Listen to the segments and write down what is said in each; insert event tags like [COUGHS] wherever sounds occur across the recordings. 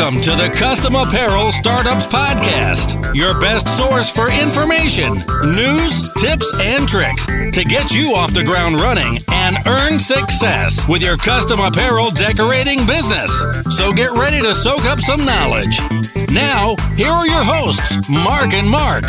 Welcome to the Custom Apparel Startups Podcast, your best source for information, news, tips, and tricks to get you off the ground running and earn success with your custom apparel decorating business. So get ready to soak up some knowledge. Now, here are your hosts, Mark and Mark.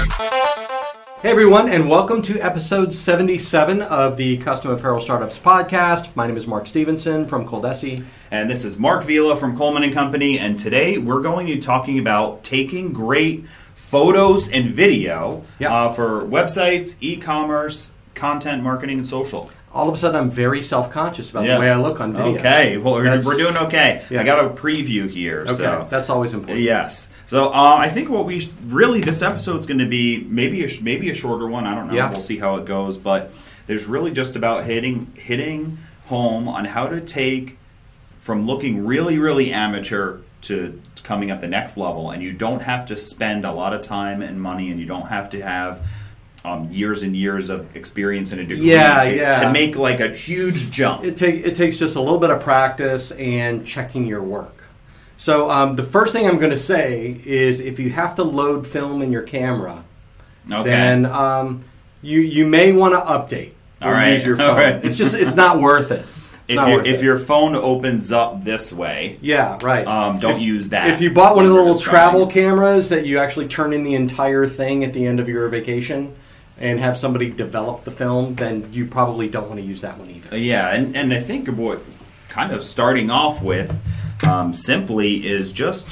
Hey everyone, and welcome to episode 77 of the Custom Apparel Startups Podcast. My name is Mark Stevenson from Coldesi. And this is Mark Vila from Coleman and Company, and today we're going to be talking about taking great photos and video Yeah. uh, for websites, e-commerce, content marketing, and social. All of a sudden, I'm very self-conscious about Yeah. the way I look on video. Okay, well we're, we're doing okay. Yeah. I got a preview here. Okay, So. that's always important. Yes. So uh, I think what we sh- really this episode's going to be maybe a sh- maybe a shorter one. I don't know. Yeah. We'll see how it goes. But there's really just about hitting hitting home on how to take from looking really really amateur to coming up the next level, and you don't have to spend a lot of time and money, and you don't have to have. Um, years and years of experience and a degree Yeah, to, yeah. to make like a huge jump. It, take, it takes just a little bit of practice and checking your work. So um, the first thing I'm going to say is if you have to load film in your camera, okay. then um, you you may want to update All right, use your [LAUGHS] phone. right. It's just it's not worth it. It's [LAUGHS] if your if it. your phone opens up this way, yeah right Um, don't If- use that. If you bought one of the little travel cameras that you actually turn in the entire thing at the end of your vacation and have somebody develop the film, then you probably don't want to use that one either. Uh, yeah, and, and I think what kind of starting off with um, simply is just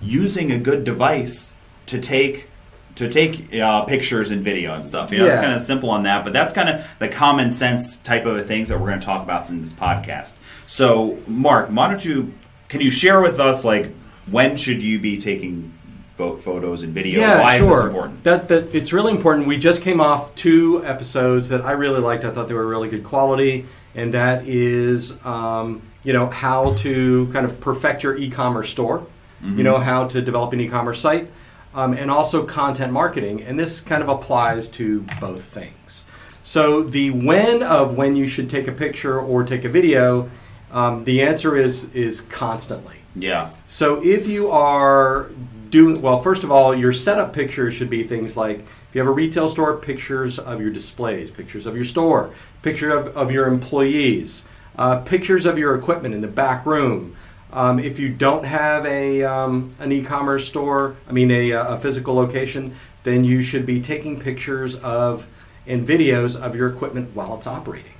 using a good device to take to take uh, pictures and video and stuff. You know, it's kind of simple on that, but that's kind of the common sense type of things that we're going to talk about in this podcast. So, Mark, why don't you can you share with us like when should you be taking photos and video? Yeah, why sure. is this important? That, that it's really important. We just came off two episodes that I really liked. I thought they were really good quality, and that is, um, you know, how to kind of perfect your e-commerce store. You know, how to develop an e-commerce site, um, and also content marketing. And this kind of applies to both things. So the when of when you should take a picture or take a video, um, the answer is is constantly. Yeah. So if you are well, first of all, your setup pictures should be things like if you have a retail store, pictures of your displays, pictures of your store, picture of, of your employees, uh, pictures of your equipment in the back room. Um, if you don't have a um, an e-commerce store, I mean a, a physical location, then you should be taking pictures of and videos of your equipment while it's operating.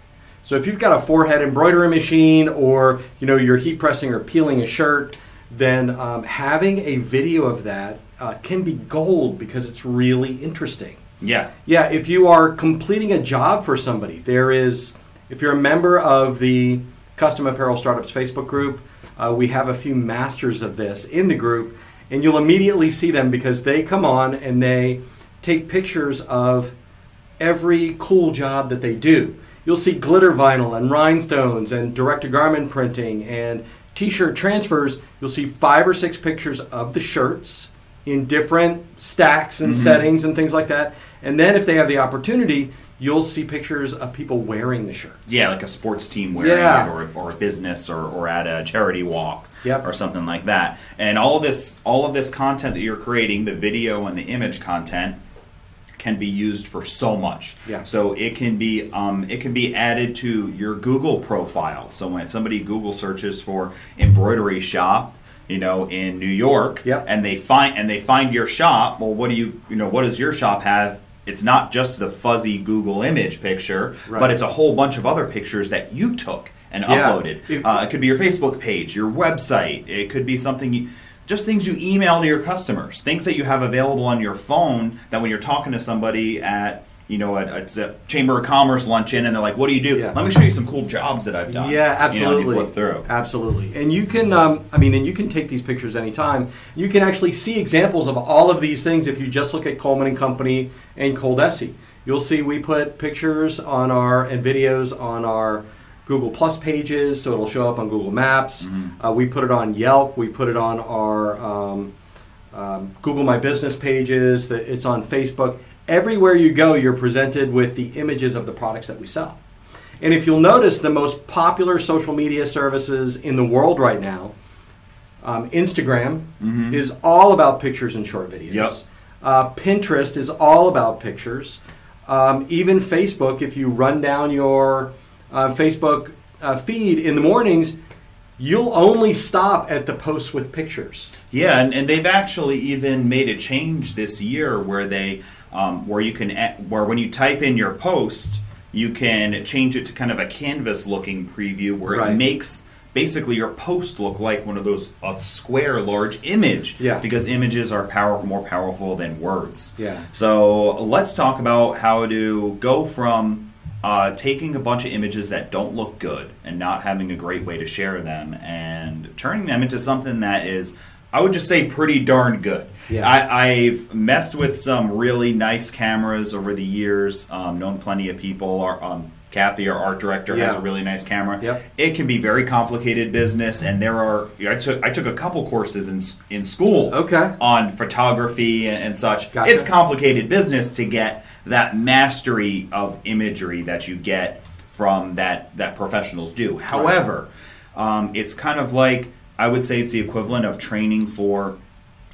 So if you've got a four-head embroidery machine, or you know you're heat pressing or peeling a shirt, then um, having a video of that uh, can be gold because it's really interesting. Yeah. Yeah, if you are completing a job for somebody, there is. If you're a member of the Custom Apparel Startups Facebook group, uh, we have a few masters of this in the group, and you'll immediately see them because they come on and they take pictures of every cool job that they do. You'll see glitter vinyl and rhinestones and direct to garment printing and t shirt transfers. You'll see five or six pictures of the shirts in different stacks and mm-hmm. settings and things like that. And then if they have the opportunity, you'll see pictures of people wearing the shirts. Yeah, like a sports team wearing Yeah. it, or, or a business, or, or at a charity walk, Yep. or something like that. And all of this, all of this content that you're creating, the video and the image content, can be used for so much. Yeah. So it can be, um, it can be added to your Google profile. So when somebody Google searches for embroidery shop, you know, in New York, Yep. and they find and they find your shop, well, what do you, you know, what does your shop have? It's not just the fuzzy Google image picture, Right. but it's a whole bunch of other pictures that you took and Yeah. uploaded. If- uh, it could be your Facebook page, your website. It could be something, you, just things you email to your customers, things that you have available on your phone. That when you're talking to somebody at you know at, a Chamber of Commerce luncheon, and they're like, "What do you do? Yeah. Let me show you some cool jobs that I've done." Yeah, You know, absolutely. you flip through. Absolutely. And you can, um, I mean, and you can take these pictures anytime. You can actually see examples of all of these things if you just look at Coleman and Company and Coldesi. You'll see we put pictures on our and videos on our Google Plus pages, so it'll show up on Google Maps. Uh, we put it on Yelp. We put it on our um, um, Google My Business pages. That it's on Facebook. Everywhere you go, you're presented with the images of the products that we sell. And if you'll notice, the most popular social media services in the world right now Um, Instagram is all about pictures and short videos. Mm-hmm. Yep. Uh, Pinterest is all about pictures. Um, even Facebook, if you run down your uh, Facebook uh, feed in the mornings, you'll only stop at the posts with pictures. Yeah, and, and they've actually even made a change this year where they um, where you can where when you type in your post, you can change it to kind of a canvas looking preview where Right. it makes basically your post look like one of those a square large image Yeah. because images are powerful more powerful than words Yeah. so let's talk about how to go from uh, taking a bunch of images that don't look good and not having a great way to share them and turning them into something that is, I would just say, pretty darn good. Yeah. I, I've messed with some really nice cameras over the years, um, known plenty of people. Our, um, Kathy, our art director, has a really nice camera. Yep. It can be very complicated business, and there are. I took I took a couple courses in in school Okay. on photography and, and such. Gotcha. It's complicated business to get that mastery of imagery that you get from that that professionals do. However, um, it's kind of like I would say it's the equivalent of training for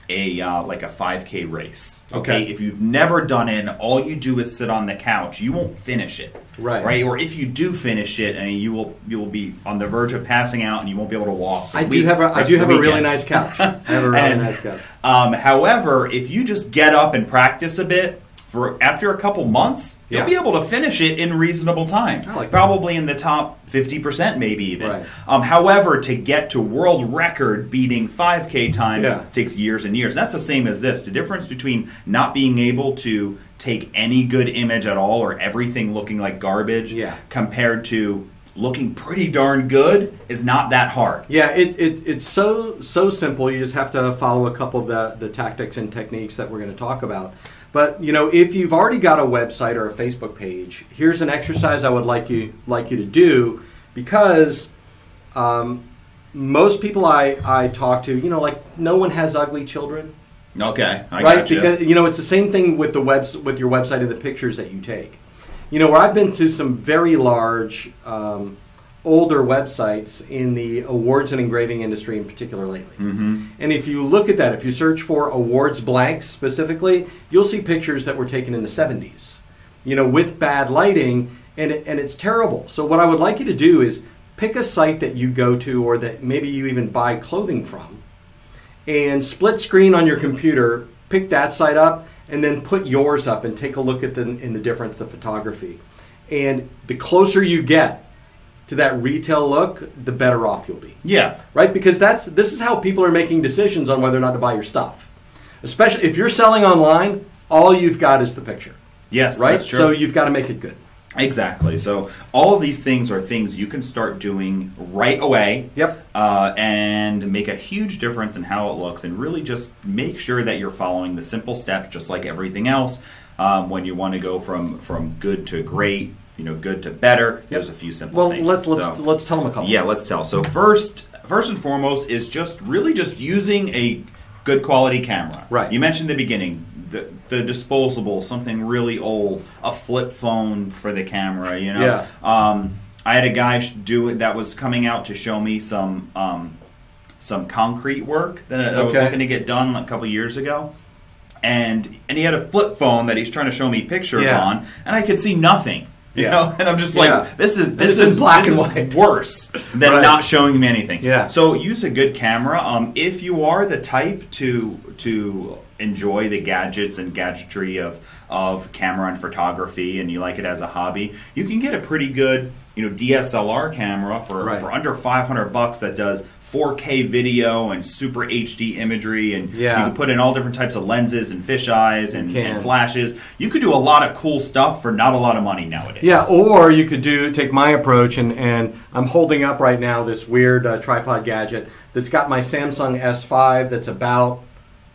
a uh, like a 5k race okay? Okay. if you've never done it all you do is sit on the couch you won't finish it Right. right or if you do finish it I and you will you will be on the verge of passing out and you won't be able to walk I the do have a I do have a really nice couch. I have a [LAUGHS] really And, nice couch. Um, however, if you just get up and practice a bit for after a couple months, Yeah. you'll be able to finish it in reasonable time. Like. Probably in the top fifty percent, maybe even. Right. Um, however, to get to world record beating five k times Yeah. takes years and years. That's the same as this. The difference between not being able to take any good image at all or everything looking like garbage Yeah. compared to looking pretty darn good is not that hard. Yeah, it, it, it's so so simple. You just have to follow a couple of the, the tactics and techniques that we're going to talk about. But you know, if you've already got a website or a Facebook page, here's an exercise I would like you like you to do because um, most people I, I talk to, you know, like no one has ugly children, Okay, I right? gotcha. Because you know, it's the same thing with the webs with your website and the pictures that you take. You know, where I've been to some very large, um, older websites in the awards and engraving industry in particular lately. Mm-hmm. And if you look at that, if you search for awards blanks specifically, you'll see pictures that were taken in the 70s, you know, with bad lighting, and, it, and it's terrible. So, what I would like you to do is pick a site that you go to or that maybe you even buy clothing from, and split screen on your computer, pick that site up, and then put yours up and take a look at the, in the difference of photography. And the closer you get to that retail look, the better off you'll be yeah. right? Because that's this is how people are making decisions on whether or not to buy your stuff. Especially if you're selling online, all you've got is the picture, Yes, right? So you've got to make it good. Exactly. So all of these things are things you can start doing right away. Yep. Uh, and make a huge difference in how it looks, and really just make sure that you're following the simple steps, just like everything else. Um, when you want to go from from good to great, you know, good to better, there's a few simple Well, things. let's let's So- let's tell them a couple. yeah, let's tell. So first, first and foremost is just really just using a good quality camera. Right. You mentioned the beginning the the disposable, something really old, a flip phone for the camera. You know. Yeah. Um, I had a guy do it that was coming out to show me some um, some concrete work that I was Okay. looking to get done a couple years ago. And and he had a flip phone that he's trying to show me pictures Yeah. on, and I could see nothing. You Yeah. know, [LAUGHS] and I'm just Yeah. like, this is this it's in is black this and is white. [LAUGHS] worse than Right. not showing me anything. Yeah. So use a good camera. Um, if you are the type to to enjoy the gadgets and gadgetry of of camera and photography, and you like it as a hobby, you can get a pretty good you know DSLR camera for Right. for under 500 bucks that does 4K video and super HD imagery, and Yeah. you can put in all different types of lenses and fisheyes and, and flashes. You could do a lot of cool stuff for not a lot of money nowadays. Yeah, or you could do take my approach, and, and I'm holding up right now this weird uh, tripod gadget that's got my Samsung S5 that's about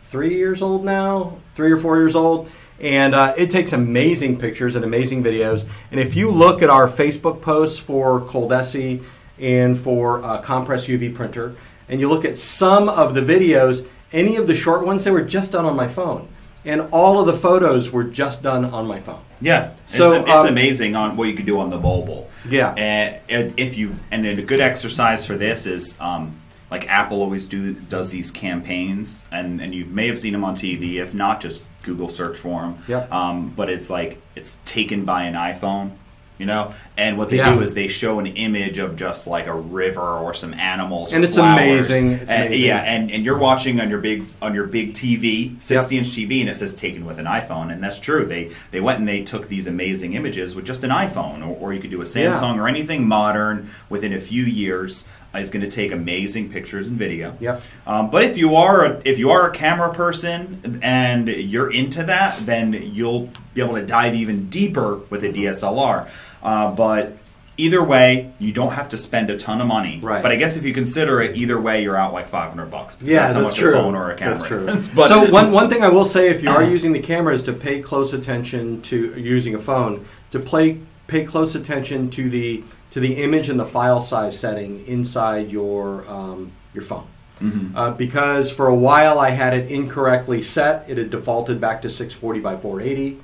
three years old now, three or four years old, and uh, it takes amazing pictures and amazing videos. And if you look at our Facebook posts for Coldesi and for uh, Compress UV printer, and you look at some of the videos, any of the short ones, they were just done on my phone. And all of the photos were just done on my phone. Yeah, So, it's, it's um, amazing on what you can do on the mobile. Yeah. and, and if you and a good exercise for this is um, like Apple always do does these campaigns, and and you may have seen them on TV. If not, just Google search for them. Yep. Um, but it's like it's taken by an iPhone. You know, and what they Yeah. do is they show an image of just like a river or some animals, And it's amazing. It's And- amazing. Yeah, and, and you're watching on your big on your big TV, 60 inch TV, and it says taken with an iPhone, and that's true. They they went and they took these amazing images with just an iPhone, or, or you could do a Samsung or anything modern within a few years is going to take amazing pictures and video. Yep. Um, but if you are a, if you are a camera person and you're into that, then you'll be able to dive even deeper with a DSLR. Uh, but either way, you don't have to spend a ton of money. Right. But I guess if you consider it either way, you're out like 500 bucks. Yeah, that's, that's, much true. a phone or a camera. That's true. [LAUGHS] but so one one thing I will say, if you are using the camera, is to pay close attention to using a phone to play pay close attention to the to the image and the file size setting inside your um, your phone. Mm-hmm. Uh, because for a while I had it incorrectly set, it had defaulted back to 640 by 480,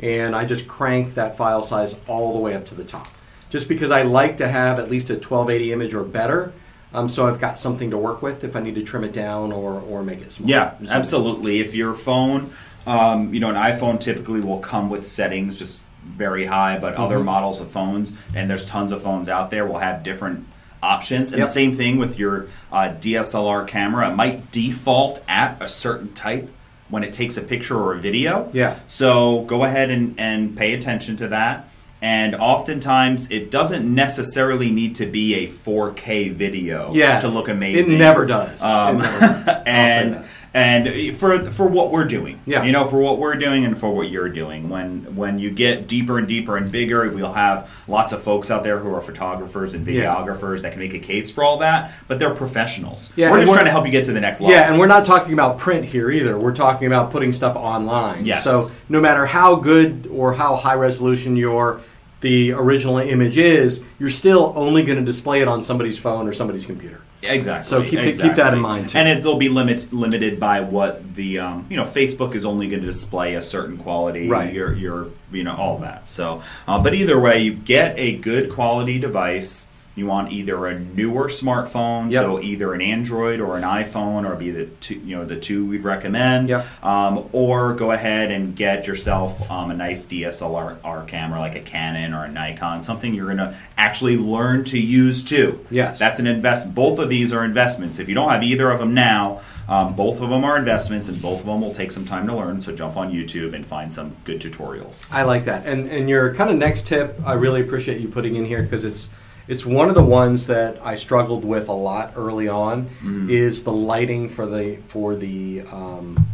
and I just cranked that file size all the way up to the top. Just because I like to have at least a 1280 image or better, um, so I've got something to work with if I need to trim it down or, or make it smaller. Yeah, absolutely. If your phone, um, you know, an iPhone typically will come with settings just very high, but other Mhm. models of phones, and there's tons of phones out there, will have different options. And Yep. the same thing with your uh, DSLR camera. It might default at a certain type when it takes a picture or a video. Yeah. So go ahead and, and pay attention to that. And oftentimes, it doesn't necessarily need to be a 4K video Yeah. to look amazing. It never does. Um, it never does. [LAUGHS] And that. And for for what we're doing, Yeah. you know, for what we're doing and for what you're doing. When when you get deeper and deeper and bigger, we'll have lots of folks out there who are photographers and Yeah. videographers that can make a case for all that, but they're professionals. Yeah, we're just we're- trying to help you get to the next level. Yeah, and we're not talking about print here either. We're talking about putting stuff online. Yes. So no matter how good or how high resolution your the original image is, you're still only going to display it on somebody's phone or somebody's computer. Exactly. So keep- keep that in mind, too. And it'll be limit, limited by what the um, you know Facebook is only going to display a certain quality. Right. Your your you know all that. So, uh, but either way, you get a good quality device. You want either a newer smartphone, Yep. so either an Android or an iPhone, or be the two, you know the two we'd recommend. Yep. Um, or go ahead and get yourself um, a nice DSLR camera like a Canon or a Nikon, something you're going to actually learn to use too. Yes. That's an invest. Both of these are investments. If you don't have either of them now, um, both of them are investments, and both of them will take some time to learn. So jump on YouTube and find some good tutorials. I like that. And and your kind of next tip, I really appreciate you putting in here because it's it's one of the ones that I struggled with a lot early on. Mm-hmm. Is the lighting for the for the um,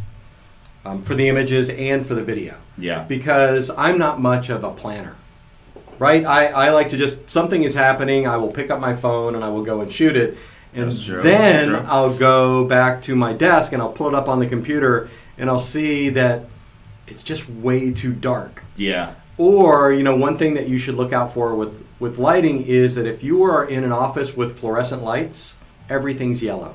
um, for the images and for the video. Yeah. because I'm not much of a planner. Right? I, I like to just something is happening, I will pick up my phone and I will go and shoot it. And then I'll go back to my desk and I'll pull it up on the computer and I'll see that it's just way too dark. Yeah. Or, you know, one thing that you should look out for with, with lighting is that if you are in an office with fluorescent lights, everything's yellow.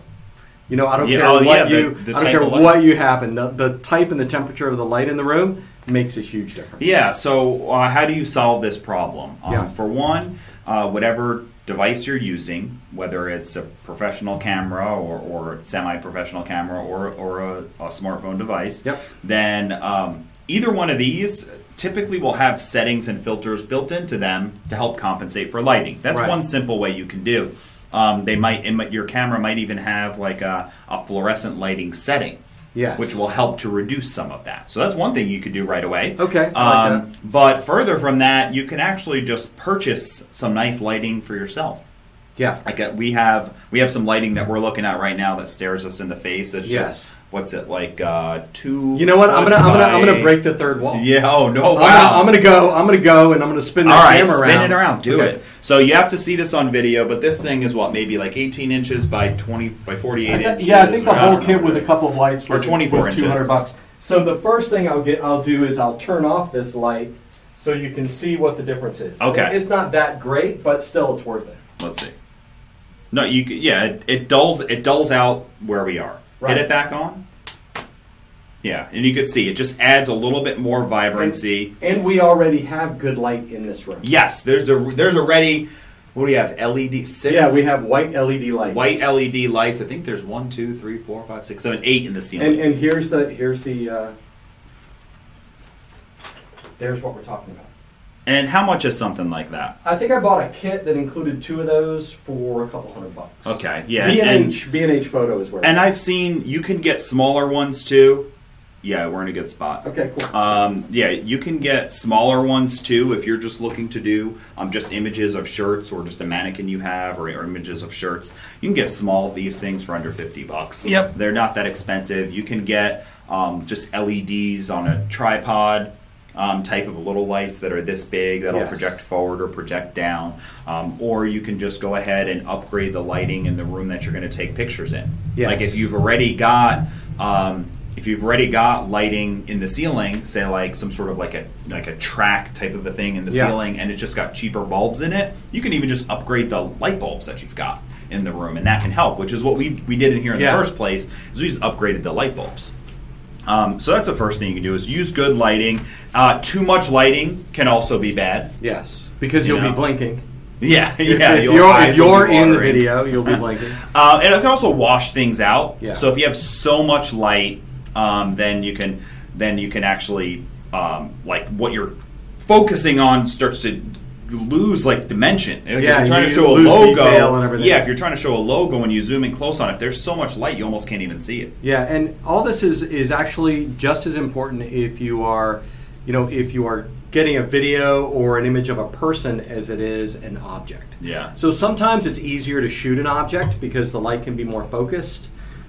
You know, I don't Yeah, care oh, what yeah, you the I don't care what you happen. The, the type and the temperature of the light in the room makes a huge difference. Yeah. So uh, how do you solve this problem? Um, Yeah. For one, uh, whatever device you're using, whether it's a professional camera or, or semi-professional camera or, or a, a smartphone device, Yep. then um, either one of these typically will have settings and filters built into them to help compensate for lighting. That's Right. one simple way you can do. Um, they might, your camera might even have like a, a fluorescent lighting setting Yes. which will help to reduce some of that. So that's one thing you could do right away. Okay, I like Um, but further from that, you can actually just purchase some nice lighting for yourself. Yeah. Like uh, we have, we have some lighting that we're looking at right now that stares us in the face. It's Yes. just what's it like? Uh, two. You know what? I'm gonna I'm gonna I'm gonna break the third wall. Yeah. Oh no! I'm, gonna, I'm gonna go. I'm gonna go, and I'm gonna spin that All right, camera spin around. it around. Do Okay. it. So you have to see this on video, but this thing is what maybe like 18 inches by 20 by 48 I thi- inches. yeah, I think the whole kit with a couple of lights Or was, 24 was inches. bucks. So the first thing I'll get I'll do is I'll turn off this light so you can see what the difference is. Okay. It's not that great, but still it's worth it. Let's see. No, you. c- Yeah, it, it dulls. It dulls out where we are. Right. Hit it back on. Yeah, and you can see it just adds a little bit more vibrancy. And we already have good light in this room. Yes, there's a there's already What do we have? LED six. Yeah, we have white LED lights. white LED lights. I think there's one, two, three, four, five, six, seven, eight in the ceiling. And, and here's the here's the uh, there's what we're talking about. And how much is something like that? I think I bought a kit that included two of those for a couple hundred bucks. Okay, yeah, B and and- H B and H photo is where. And I've seen you can get smaller ones too. Yeah, we're in a good spot. okay, cool. Um, yeah, you can get smaller ones too if you're just looking to do um, just images of shirts or just a mannequin you have or, or images of shirts. You can get small of these things for under 50 bucks. Yep. They're not that expensive. You can get um, just LEDs on a tripod. Um, type of little lights that are this big that'll Yes. project forward or project down, um, or you can just go ahead and upgrade the lighting in the room that you're going to take pictures in. Yes. Like if you've already got um, if you've already got lighting in the ceiling, say like some sort of like a like a track type of a thing in the Yeah. ceiling, and it's just got cheaper bulbs in it, you can even just upgrade the light bulbs that you've got in the room, and that can help. Which is what we we did in here in Yeah. the first place. Is we just upgraded the light bulbs. Um, so that's the first thing you can do is use good lighting. Uh, too much lighting can also be bad. yes, because You you'll know. be blinking. [LAUGHS] Yeah, If, yeah. if your you're if you're in the video, you'll be [LAUGHS] blinking. Uh, and it can also wash things out. Yeah. So if you have so much light, um, then you can then you can actually um, like what you're focusing on starts to lose like dimension. Like, if Yeah, you're trying you to show a logo. and everything. Yeah, if you're trying to show a logo and you zoom in close on it, there's so much light you almost can't even see it. Yeah, and all this is is actually just as important if you are, you know, if you are getting a video or an image of a person as it is an object. Yeah. So sometimes it's easier to shoot an object because the light can be more focused.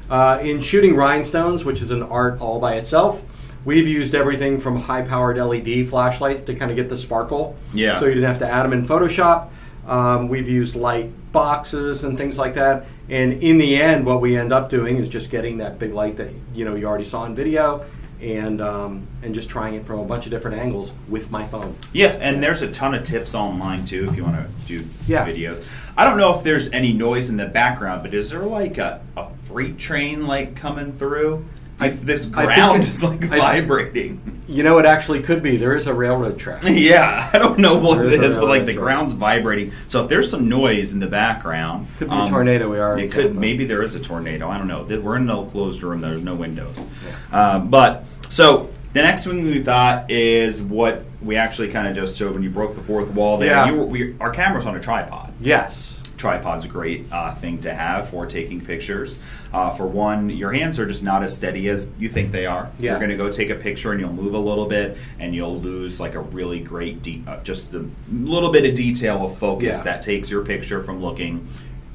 Uh, in shooting rhinestones, which is an art all by itself, we've used everything from high-powered LED flashlights to kind of get the sparkle. Yeah. So you didn't have to add them in Photoshop. Um, we've used light boxes and things like that. And in the end, what we end up doing is just getting that big light that you know you already saw in video, and um, and just trying it from a bunch of different angles with my phone. Yeah, and there's a ton of tips online too if you want to do Yeah. videos. I don't know if there's any noise in the background, but is there like a, a freight train like coming through? I- this ground it- is like I- vibrating. You know, it actually could be. There is a railroad track. [LAUGHS] yeah, I don't know what There it is is, but like the track. ground's vibrating. So if there's some noise in the background, Could be a tornado we are It could. Maybe there is a tornado. I don't know. We're in a closed room. There's no windows. Um, but so the next thing we thought is what we actually kind of just showed when you broke the fourth wall. There, Yeah. you were, we, our camera's on a tripod. Yes. Tripod's a great uh, thing to have for taking pictures. Uh, for one, your hands are just not as steady as you think they are. Yeah. You're going to go take a picture and you'll move a little bit and you'll lose like a really great, de- uh, just a little bit of detail of focus Yeah. that takes your picture from looking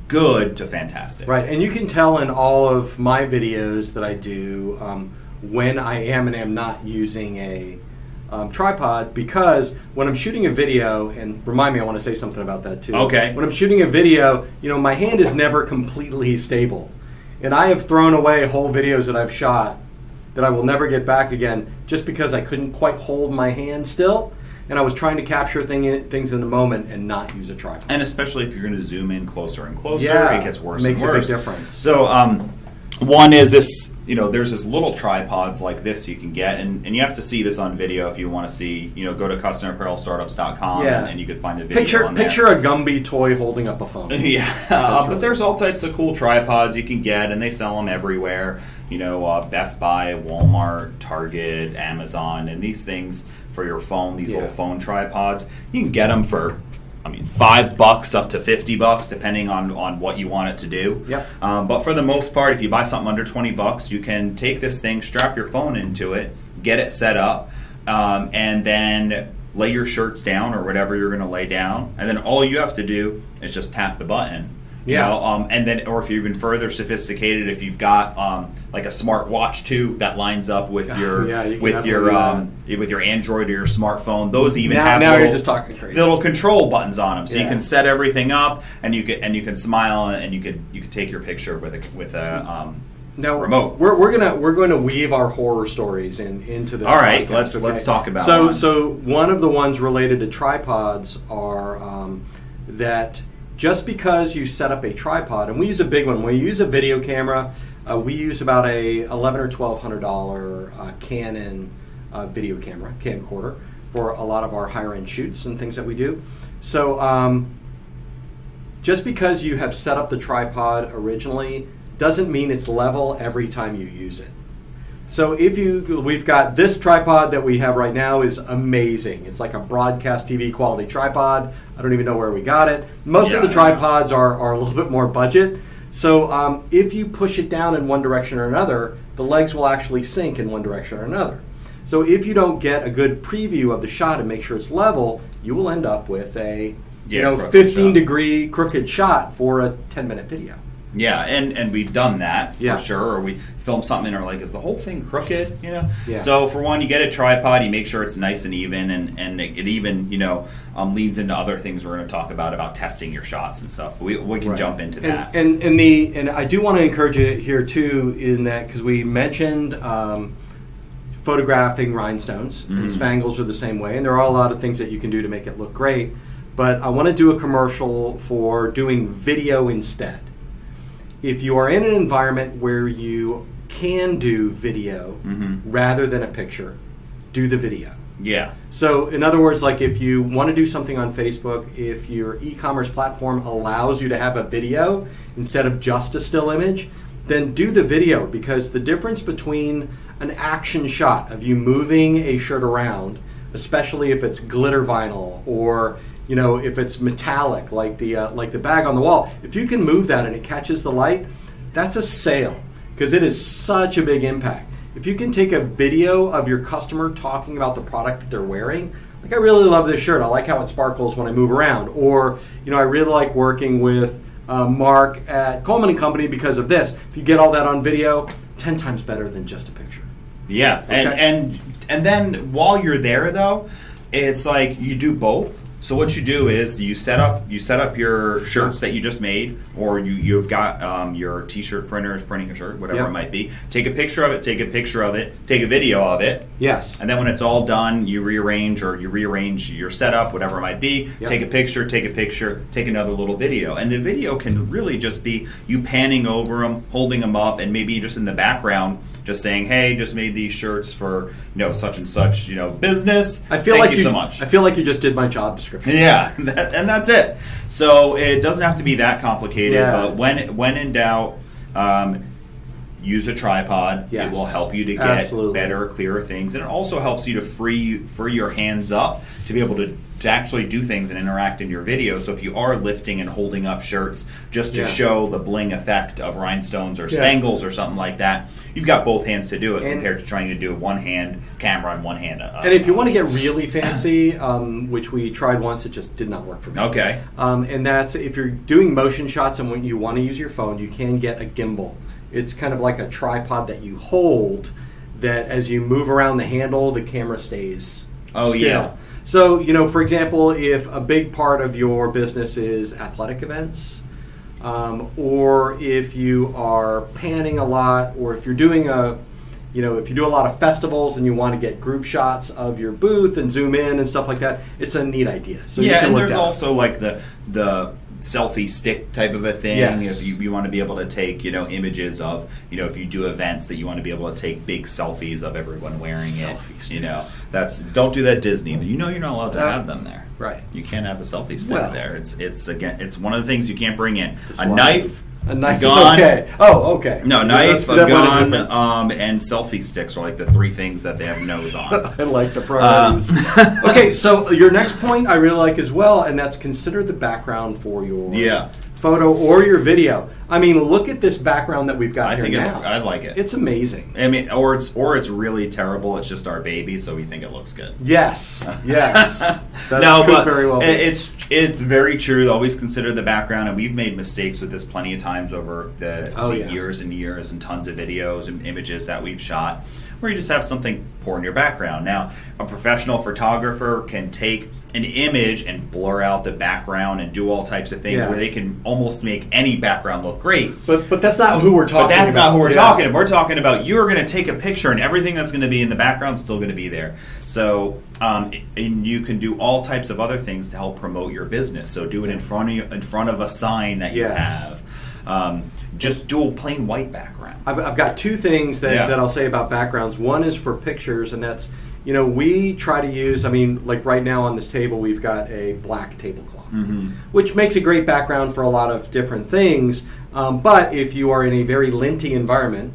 good to fantastic. Right, and you can tell in all of my videos that I do um, when I am and am not using a um, tripod because when I'm shooting a video, and remind me, I want to say something about that too. Okay. When I'm shooting a video, you know, my hand is never completely stable, and I have thrown away whole videos that I've shot that I will never get back again just because I couldn't quite hold my hand still, and I was trying to capture thing, things in the moment and not use a tripod. And especially if you're going to zoom in closer and closer, Yeah, it gets worse makes a big difference. So, um, one is this, you know, there's this little tripods like this you can get, and, and you have to see this on video if you want to see, you know, go to customapparelstartups.com Yeah. and, and you can find a video Picture picture a Gumby toy holding up a phone. [LAUGHS] Yeah, uh, but there's all types of cool tripods you can get, and they sell them everywhere. You know, uh, Best Buy, Walmart, Target, Amazon, and these things for your phone. These Yeah. little phone tripods, you can get them for, I mean, five bucks up to fifty bucks, depending on on what you want it to do. Yep. Um, but for the most part, if you buy something under twenty bucks, you can take this thing, strap your phone into it, get it set up, um, and then lay your shirts down or whatever you're going to lay down, and then all you have to do is just tap the button. You Yeah. know, um, and then, or if you're even further sophisticated, if you've got um, like a smart watch too that lines up with [LAUGHS] your Yeah, you with your um, with your Android or your smartphone, those even Now- have now you're little, just talking crazy. little control buttons on them, so you can set everything up, and you can and you can smile, and you could you could take your picture with a with a um, Now remote. We're, we're gonna we're going to weave our horror stories in into this. All right, podcast, let's- okay? let's talk about So one. so one of the ones related to tripods are um, that just because you set up a tripod, and we use a big one. We use a video camera, uh, we use about a eleven or twelve hundred dollar uh, Canon uh, video camera camcorder for a lot of our higher end shoots and things that we do. So. Um, just because you have set up the tripod originally doesn't mean it's level every time you use it. So if you we've got this tripod that we have right now is amazing. It's like a broadcast TV quality tripod. I don't even know where we got it. Most Yeah, of the tripods are, are a little bit more budget. So um, if you push it down in one direction or another, the legs will actually sink in one direction or another. So if you don't get a good preview of the shot and make sure it's level, you will end up with a you know 15 shot. degree crooked shot for a 10 minute video. Yeah, and and we've done that Yeah. for sure. Or we film something and are like, is the whole thing crooked? You know. Yeah. So for one, you get a tripod. You make sure it's nice and even, and and it, it even you know um, leads into other things we're going to talk about about testing your shots and stuff. We we can Right. jump into and, that. And and the and I do want to encourage you here too in that because we mentioned um, photographing rhinestones Mm-hmm. and spangles are the same way, and there are a lot of things that you can do to make it look great. But I want to do a commercial for doing video instead. If you are in an environment where you can do video Mm-hmm. rather than a picture, do the video. yeah. So, in other words, like if you want to do something on Facebook, if your e commerce platform allows you to have a video instead of just a still image, then do the video because the difference between an action shot of you moving a shirt around, especially if it's glitter vinyl or you know if it's metallic like the uh, like the bag on the wall, if you can move that and it catches the light, that's a sale because it is such a big impact. If you can take a video of your customer talking about the product that they're wearing, like I really love this shirt. I like how it sparkles when I move around, or you know I really like working with uh, Mark at Coleman and Company because of this. If you get all that on video, ten times better than just a picture. Yeah, and and and then while you're there though, it's like you do both. So what you do is you set up you set up your shirts that you just made, or you you've got um, your t-shirt printer is printing a shirt, whatever Yep. it might be. Take a picture of it, take a picture of it, take a video of it, Yes. and then when it's all done, you rearrange or you rearrange your setup, whatever it might be. Yep. Take a picture, take a picture, take another little video. And the video can really just be you panning over them, holding them up, and maybe just in the background, just saying, hey, just made these shirts for, you know, such and such, you know, business. I feel Thank like you, so much. I feel like you just did my job description. Yeah, [LAUGHS] that, and that's it. So it doesn't have to be that complicated. Yeah. But when when in doubt, um, use a tripod. Yes. It will help you to get Absolutely. better, clearer things, and it also helps you to free free your hands up to be able to. To actually do things and interact in your video. So if you are lifting and holding up shirts just to Yeah. show the bling effect of rhinestones or Yeah. spangles or something like that, you've got both hands to do it And- compared to trying to do a one hand camera and one hand. Uh, And if you want to get [COUGHS] really fancy, um, which we tried once, it just did not work for me. okay, Um, and that's if you're doing motion shots and when you want to use your phone, you can get a gimbal. It's kind of like a tripod that you hold that as you move around the handle, the camera stays Oh, still. yeah. So, you know, for example, if a big part of your business is athletic events, um, or if you are panning a lot, or if you're doing a, you know, if you do a lot of festivals and you want to get group shots of your booth and zoom in and stuff like that, it's a neat idea. So you yeah, can and look there's also like the the selfie stick type of a thing. Yes. If you, you want to be able to take you know images of you know if you do events that you want to be able to take big selfies of everyone wearing Selfie it. You know that's don't do that Disney. You know you're not allowed to Uh, have them there. right. You can't have a selfie stick Well- there. It's it's again it's one of the things you can't bring in. A knife. A knife is okay. Oh, okay. No, Yeah, knife, that's- a gun, um, and selfie sticks are like the three things that they have nose on. [LAUGHS] I like the priorities. Uh, [LAUGHS] okay, so your next point I really like as well, and that's consider the background for your Yeah. Photo or your video. I mean, look at this background that we've got I here think it's now. I like it. It's amazing. I mean, or it's or it's really terrible. It's just our baby, so we think it looks good. Yes, yes. [LAUGHS] That no, could but very well. be. it's it's very true. Always consider the background, and we've made mistakes with this plenty of times over the, Oh, the yeah. years and years, and tons of videos and images that we've shot, where you just have something poor in your background. Now, a professional photographer can take an image and blur out the background and do all types of things Yeah. where they can almost make any background look great. but but that's not who we're talking. But that's about. not who we're Yeah. talking about. We're talking about you're going to take a picture and everything that's going to be in the background is still going to be there. So, um, and you can do all types of other things to help promote your business. So do it in front of you, in front of a sign that you have. Um, just do a plain white background. I've, I've got two things that, Yeah. that I'll say about backgrounds. One is for pictures, and that's you know, we try to use. I mean, like right now on this table, we've got a black tablecloth, which makes a great background for a lot of different things. Um, but if you are in a very linty environment,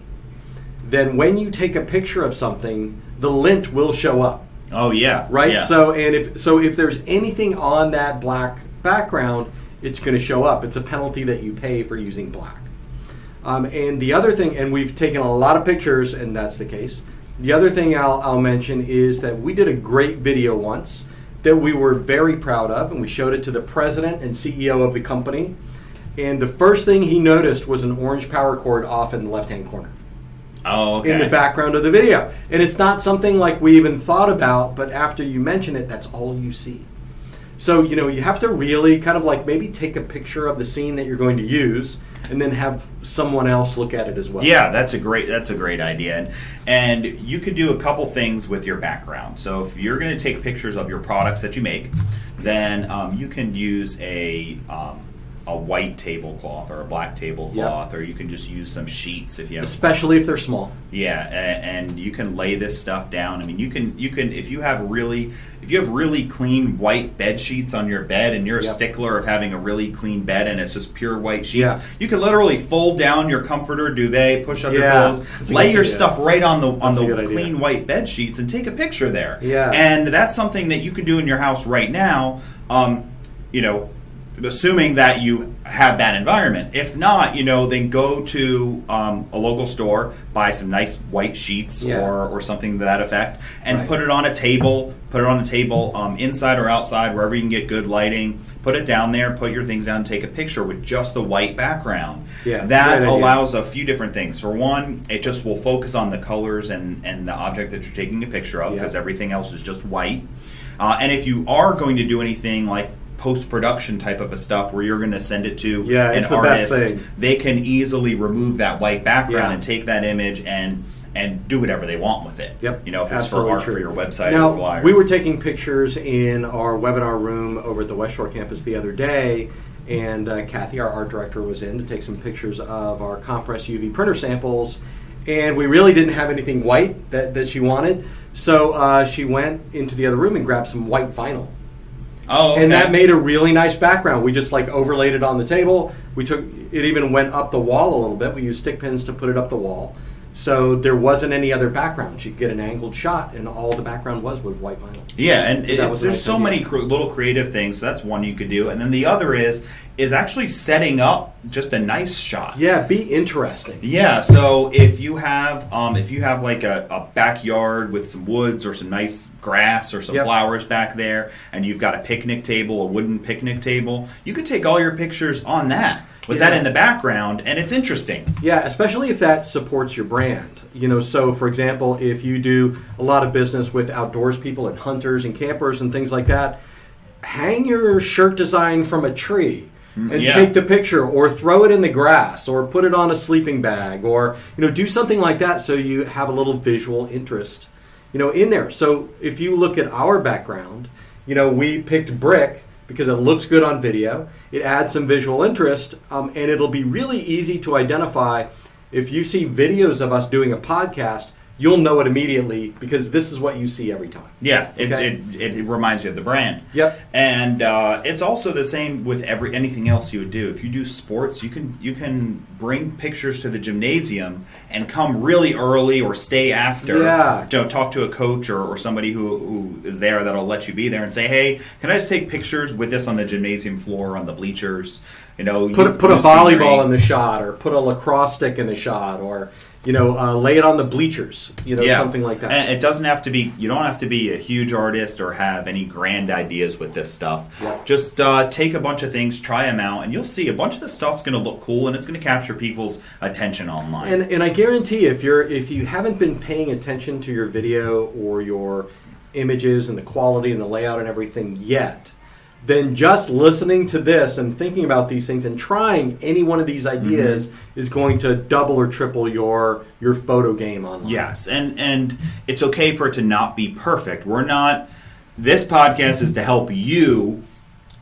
then when you take a picture of something, the lint will show up Oh yeah. right? Yeah. So and if so if there's anything on that black background, it's going to show up. It's a penalty that you pay for using black. Um, and the other thing, and we've taken a lot of pictures, and that's the case. The other thing I'll, I'll mention is that we did a great video once that we were very proud of, and we showed it to the president and CEO of the company. And the first thing he noticed was an orange power cord off in the left hand corner oh, okay. in the background of the video. And it's not something like we even thought about, but after you mention it, that's all you see. So, you know, you have to really kind of like maybe take a picture of the scene that you're going to use and then have someone else look at it as well. Yeah, that's a great that's a great idea, and, and you could do a couple things with your background. So if you're going to take pictures of your products that you make, then um, you can use a um, a white tablecloth or a black tablecloth, or you can just use some sheets if you have Especially if they're small. Yeah, and you can lay this stuff down. I mean, you can you can if you have really if you have really clean white bed sheets on your bed, and you're a Yep. stickler of having a really clean bed, and it's just pure white sheets, Yeah. you can literally fold down your comforter, duvet, push up Yeah, pillows, lay your idea. stuff right on the on That's the idea. clean white bed sheets, and take a picture there. Yeah. and that's something that you can do in your house right now. Um, you know, assuming that you have that environment. If not, you know, then go to um, a local store, buy some nice white sheets Yeah. or, or something to that effect, and Right. put it on a table. Put it on a table, um, inside or outside, wherever you can get good lighting. Put it down there. Put your things down. and Take a picture with just the white background. Yeah, that great idea. allows a few different things. For one, it just will focus on the colors and and the object that you're taking a picture of Yeah. because everything else is just white. Uh, and if you are going to do anything like post production type of a stuff where you're going to send it to Yeah, an the artist, they can easily remove that white background Yeah. and take that image and and do whatever they want with it. Yep. You know, if it's Absolutely for art true. for your website Now, or flyer. we were taking pictures in our webinar room over at the West Shore campus the other day, and uh, Kathy, our art director, was in to take some pictures of our compress UV printer samples. And we really didn't have anything white that, that she wanted, so uh, she went into the other room and grabbed some white vinyl. Oh, okay. And that made a really nice background. We just like overlaid it on the table. We took it even went up the wall a little bit. We used stick pins to put it up the wall. So there wasn't any other background. You get an angled shot, and all the background was with white vinyl. Yeah, and So it- there's nice so idea. many cr- little creative things. So that's one you could do, and then the other is is actually setting up just a nice shot. Yeah, be interesting. Yeah, so if you have um, if you have like a, a backyard with some woods or some nice grass or some Yep. flowers back there, and you've got a picnic table, a wooden picnic table, you could take all your pictures on that with that in the background, and it's interesting. Yeah, especially if that supports your brand. You know, so for example, if you do a lot of business with outdoors people and hunters and campers and things like that, hang your shirt design from a tree and Mm, yeah. take the picture or throw it in the grass or put it on a sleeping bag or you know do something like that so you have a little visual interest you know in there. So if you look at our background you know we picked brick because it looks good on video. It adds some visual interest um, and it'll be really easy to identify if you see videos of us doing a podcast you'll know it immediately because this is what you see every time Yeah, it, Okay. it, it reminds you of the brand. Yep. And uh, it's also the same with every anything else you would do. If you do sports, you can you can bring pictures to the gymnasium and come really early or stay after. Yeah. To talk to a coach or, or somebody who, who is there that'll let you be there and say, hey, can I just take pictures with this on the gymnasium floor on the bleachers? You know, put, you- a, put a volleyball in the shot or put a lacrosse stick in the shot or you know uh, lay it on the bleachers you know something like that And it doesn't have to be. You don't have to be a huge artist or have any grand ideas with this stuff. Yep. Just uh, take a bunch of things, try them out, and you'll see a bunch of the stuff's going to look cool and it's going to capture people's attention online. and, and I guarantee if you're if you haven't been paying attention to your video or your images and the quality and the layout and everything yet then just listening to this and thinking about these things and trying any one of these ideas Mm-hmm. is going to double or triple your your photo game online. yes, and and it's okay for it to not be perfect. We're not. This podcast is to help you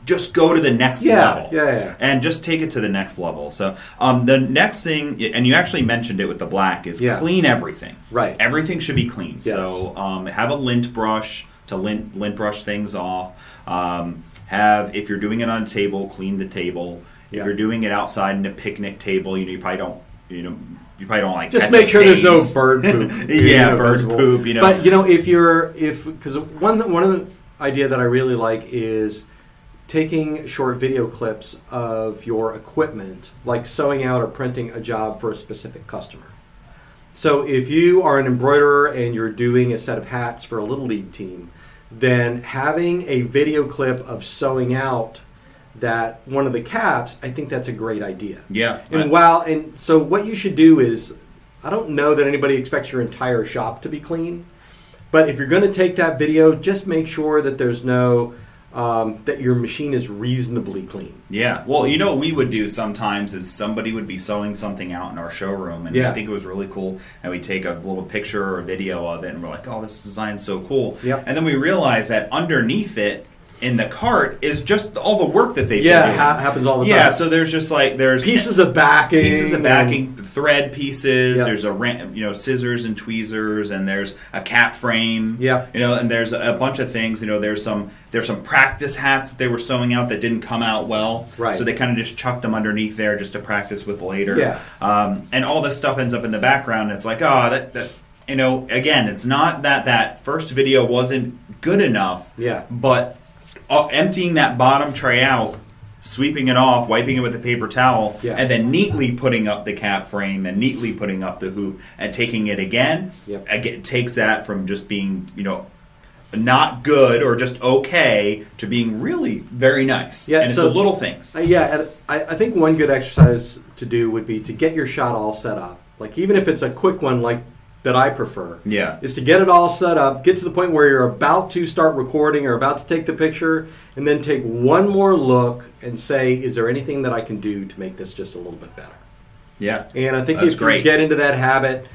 just go to the next Yeah, level. yeah, yeah. And just take it to the next level. So um, the next thing, and you actually mentioned it with the black, is Yeah. clean everything. Right. Everything should be clean. Yes. So um, have a lint brush to lint lint brush things off. Um, have if you're doing it on a table, clean the table. If Yeah. you're doing it outside in a picnic table, you know you probably don't you know you probably don't like Just make sure there's no bird poop. [LAUGHS] yeah, know, bird visible. poop. You know, But you know, if you're if because one one of the idea that I really like is taking short video clips of your equipment, like sewing out or printing a job for a specific customer. So if you are an embroiderer and you're doing a set of hats for a little league team, then having a video clip of sewing out that one of the caps, I think that's a great idea. yeah. And while and so what you should do is I don't know that anybody expects your entire shop to be clean, but if you're going to take that video, just make sure that there's no um, that your machine is reasonably clean. Yeah. Well, you know what we would do sometimes is somebody would be sewing something out in our showroom, and Yeah. I think it was really cool. And we take a little picture or a video of it, and we're like, "Oh, this design's so cool." Yep. And then we realize that underneath it in the cart is just all the work that they Yeah, ha- happens all the time. yeah. So there's just like there's Pieces of backing, pieces of and- backing, thread pieces. Yep. There's a ran- you know scissors and tweezers, and there's a cap frame. Yeah, you know, and there's a bunch of things. You know, there's some there's some practice hats that they were sewing out that didn't come out well. Right. So they kind of just chucked them underneath there just to practice with later. Yeah. Um, and all this stuff ends up in the background. It's like, oh, that, that you know, again, it's not that that first video wasn't good enough. Yeah. But emptying that bottom tray out, sweeping it off, wiping it with a paper towel, Yeah. and then neatly putting up the cap frame and neatly putting up the hoop and taking it again, Yep. again takes that from just being, you know, not good or just okay to being really very nice. Yeah, and it's so- the little things. Uh, yeah, and I, I think one good exercise to do would be to get your shot all set up. Like even if it's a quick one, like that I prefer. Yeah. is to get it all set up, get to the point where you're about to start recording or about to take the picture, and then take one more look and say, is there anything that I can do to make this just a little bit better? Yeah. And I think That's if great. you get into that habit,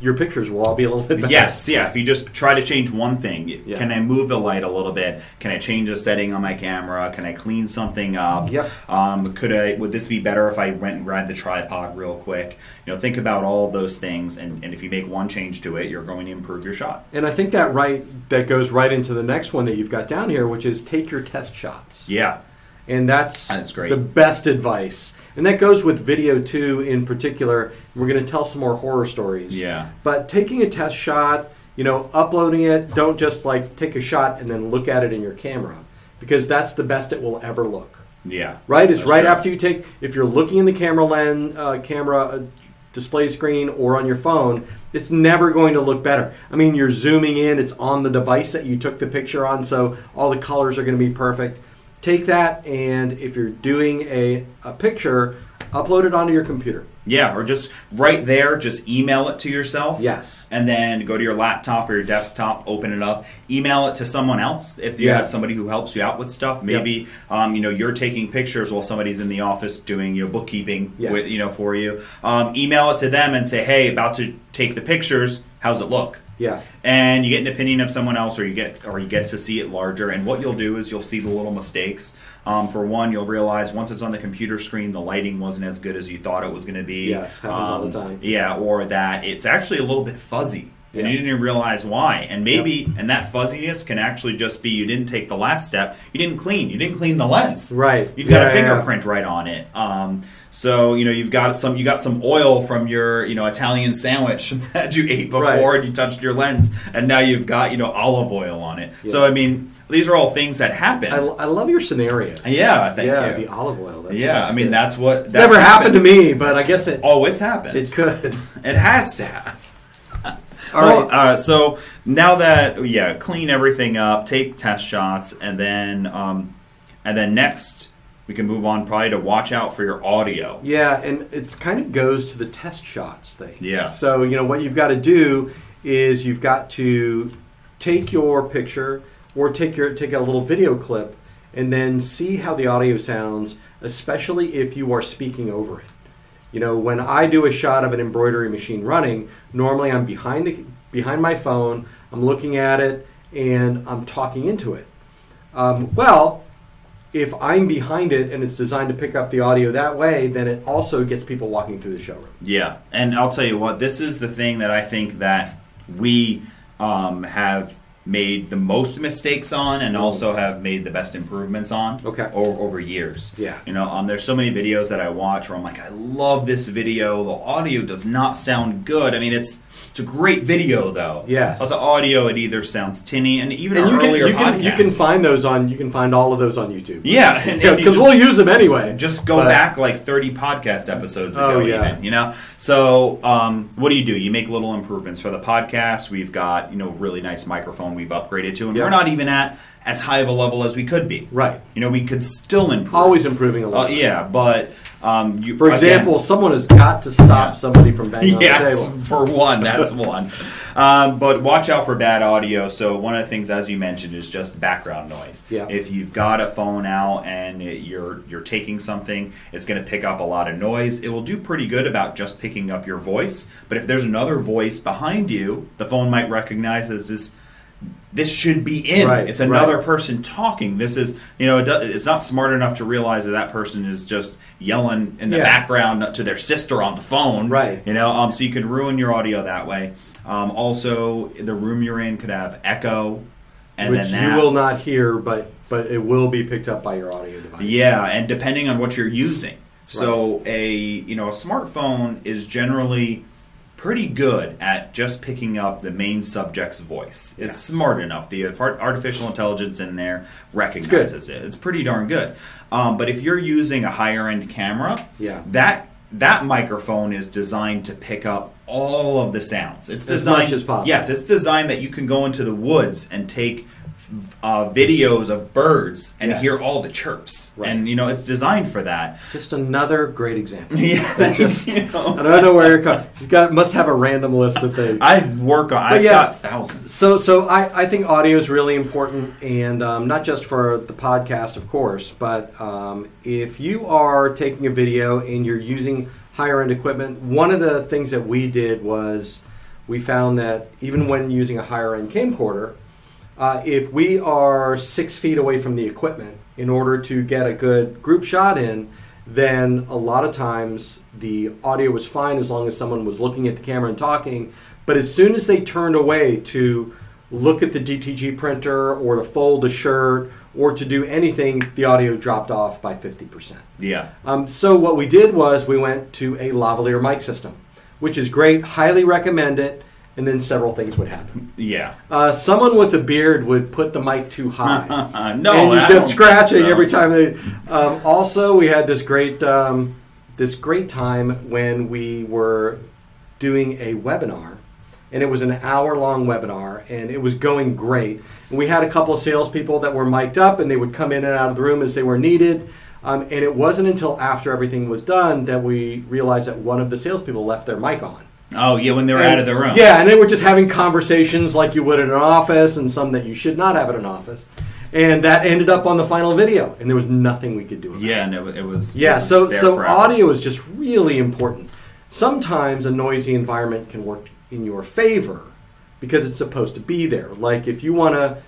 your pictures will all be a little bit better. Yes, yeah. If you just try to change one thing, Yeah. can I move the light a little bit? Can I change a setting on my camera? Can I clean something up? Yep. Um, could I? Would this be better if I went and grabbed the tripod real quick? You know, think about all those things, and, and if you make one change to it, you're going to improve your shot. And I think that right that goes right into the next one that you've got down here, which is take your test shots. Yeah. And that's, That's great. the best advice. And that goes with video too in particular. We're going to tell some more horror stories. Yeah. But taking a test shot, you know, uploading it, don't just like take a shot and then look at it in your camera because that's the best it will ever look. Yeah. Right? Is right true. after you take if you're looking in the camera lens, uh, camera uh, display screen or on your phone, it's never going to look better. I mean, you're zooming in, it's on the device that you took the picture on, so all the colors are going to be perfect. Take that and if you're doing a, a picture, upload it onto your computer. Yeah, or just right there, just email it to yourself. Yes. And then go to your laptop or your desktop, open it up, email it to someone else. If you Yeah. have somebody who helps you out with stuff, maybe um, you know you're taking pictures while somebody's in the office doing your bookkeeping Yes. with you know for you. Um, email it to them and say, hey, about to take the pictures. How's it look? Yeah. and you get an opinion of someone else, or you get or you get to see it larger. And what you'll do is you'll see the little mistakes. Um, for one, you'll realize once it's on the computer screen, the lighting wasn't as good as you thought it was going to be. Yes, happens all the Um, time. Yeah, or that it's actually a little bit fuzzy. And Yeah. you didn't even realize why. And maybe, and that fuzziness can actually just be you didn't take the last step. You didn't clean. You didn't clean the lens. Right. You've got Yeah, a yeah, yeah. fingerprint right on it. Um, so you know you've got some you got some oil from your you know Italian sandwich [LAUGHS] that you ate before Right. and you touched your lens, and now you've got you know olive oil on it. So I mean these are all things that happen. I, I love your scenarios. Yeah, thank yeah, you. the olive oil. That yeah, I mean good. that's what that's never happened to me, but I guess it Oh, it's happened. it could. [LAUGHS] It has to have. [LAUGHS] All well, right. uh, so now that yeah, clean everything up, take test shots, and then um, and then next we can move on probably to watch out for your audio. Yeah, and it kind of goes to the test shots thing. Yeah. So, you know, what you've got to do is you've got to take your picture or take your take a little video clip and then see how the audio sounds, especially if you are speaking over it. You know, when I do a shot of an embroidery machine running, normally I'm behind the behind my phone, I'm looking at it and I'm talking into it. Um, well, if I'm behind it and it's designed to pick up the audio that way, then it also gets people walking through the showroom. Yeah, and I'll tell you what, this is the thing that I think that we um, have made the most mistakes on, and also have made the best improvements on. Okay. Over, over years. Yeah. You know, um, there's so many videos that I watch where I'm like, I love this video. The audio does not sound good. I mean, it's it's a great video though. Yes. But the audio, it either sounds tinny, and even And you can earlier you can you can find those on you can find all of those on YouTube. Yeah, and- and [LAUGHS] you because we'll use them anyway. just go But- back like 30 podcast episodes ago Oh, yeah. even you know so um, what do you do you make little improvements for the podcast we've got you know really nice microphone we've upgraded to and Yeah. we're not even at as high of a level as we could be Right. you know we could still improve Always improving a uh, yeah but um, you, For again- example, someone has got to stop Yeah. somebody from banging on the [LAUGHS] table. for one, that's one. Um, but watch out for bad audio. So one of the things, as you mentioned, is just background noise. Yeah. If you've got a phone out and it, you're you're taking something, it's going to pick up a lot of noise. It will do pretty good about just picking up your voice. But if there's another voice behind you, the phone might recognize as this. This should be in. Right, it's another right. person talking. This is, you know, it's not smart enough to realize that that person is just yelling in the Yeah. background to their sister on the phone. Right. You know, um, so you could ruin your audio that way. Um, also, the room you're in could have echo, and which then you will not hear, but but it will be picked up by your audio device. Yeah, and depending on what you're using. So a you know a smartphone is generally pretty good at just picking up the main subject's voice. It's smart enough. The artificial intelligence in there recognizes it. It's pretty darn good. Um, but if you're using a higher end camera, Yeah. that that microphone is designed to pick up all of the sounds. It's As designed much as possible. Yes, it's designed that you can go into the woods and take uh, videos of birds and Yes. hear all the chirps. Right. And you know, it's designed for that. Just another great example. [LAUGHS] Yeah, [LAUGHS] just you know. I don't know where you're coming. You got must have a random list of things. I work on. I've yeah. got thousands. So, so I, I think audio is really important, and um, not just for the podcast, of course, but um, if you are taking a video and you're using higher end equipment, one of the things that we did was we found that even when using a higher end camcorder, uh, if we are six feet away from the equipment in order to get a good group shot in, then a lot of times the audio was fine as long as someone was looking at the camera and talking. But as soon as they turned away to look at the DTG printer or to fold a shirt or to do anything, the audio dropped off by 50%. Yeah. Um, so what we did was we went to a lavalier mic system, which is great, highly recommend it, and then several things would happen. Yeah. Uh, someone with a beard would put the mic too high. [LAUGHS] No, and you I get scratching so. every time they. Um, also, we had this great um, this great time when we were doing a webinar, and it was an hour long webinar, and it was going great. And we had a couple of salespeople that were mic'd up, and they would come in and out of the room as they were needed. Um, and it wasn't until after everything was done that we realized that one of the salespeople left their mic on. Oh yeah, when they were out of the room. Yeah, and they were just having conversations like you would in an office, and some that you should not have in an office. And that ended up on the final video, and there was nothing we could do. About. Yeah, and it, wa- it was. it Yeah, was so so forever. audio is just really important. Sometimes a noisy environment can work in your favor because it's supposed to be there. Like if you want to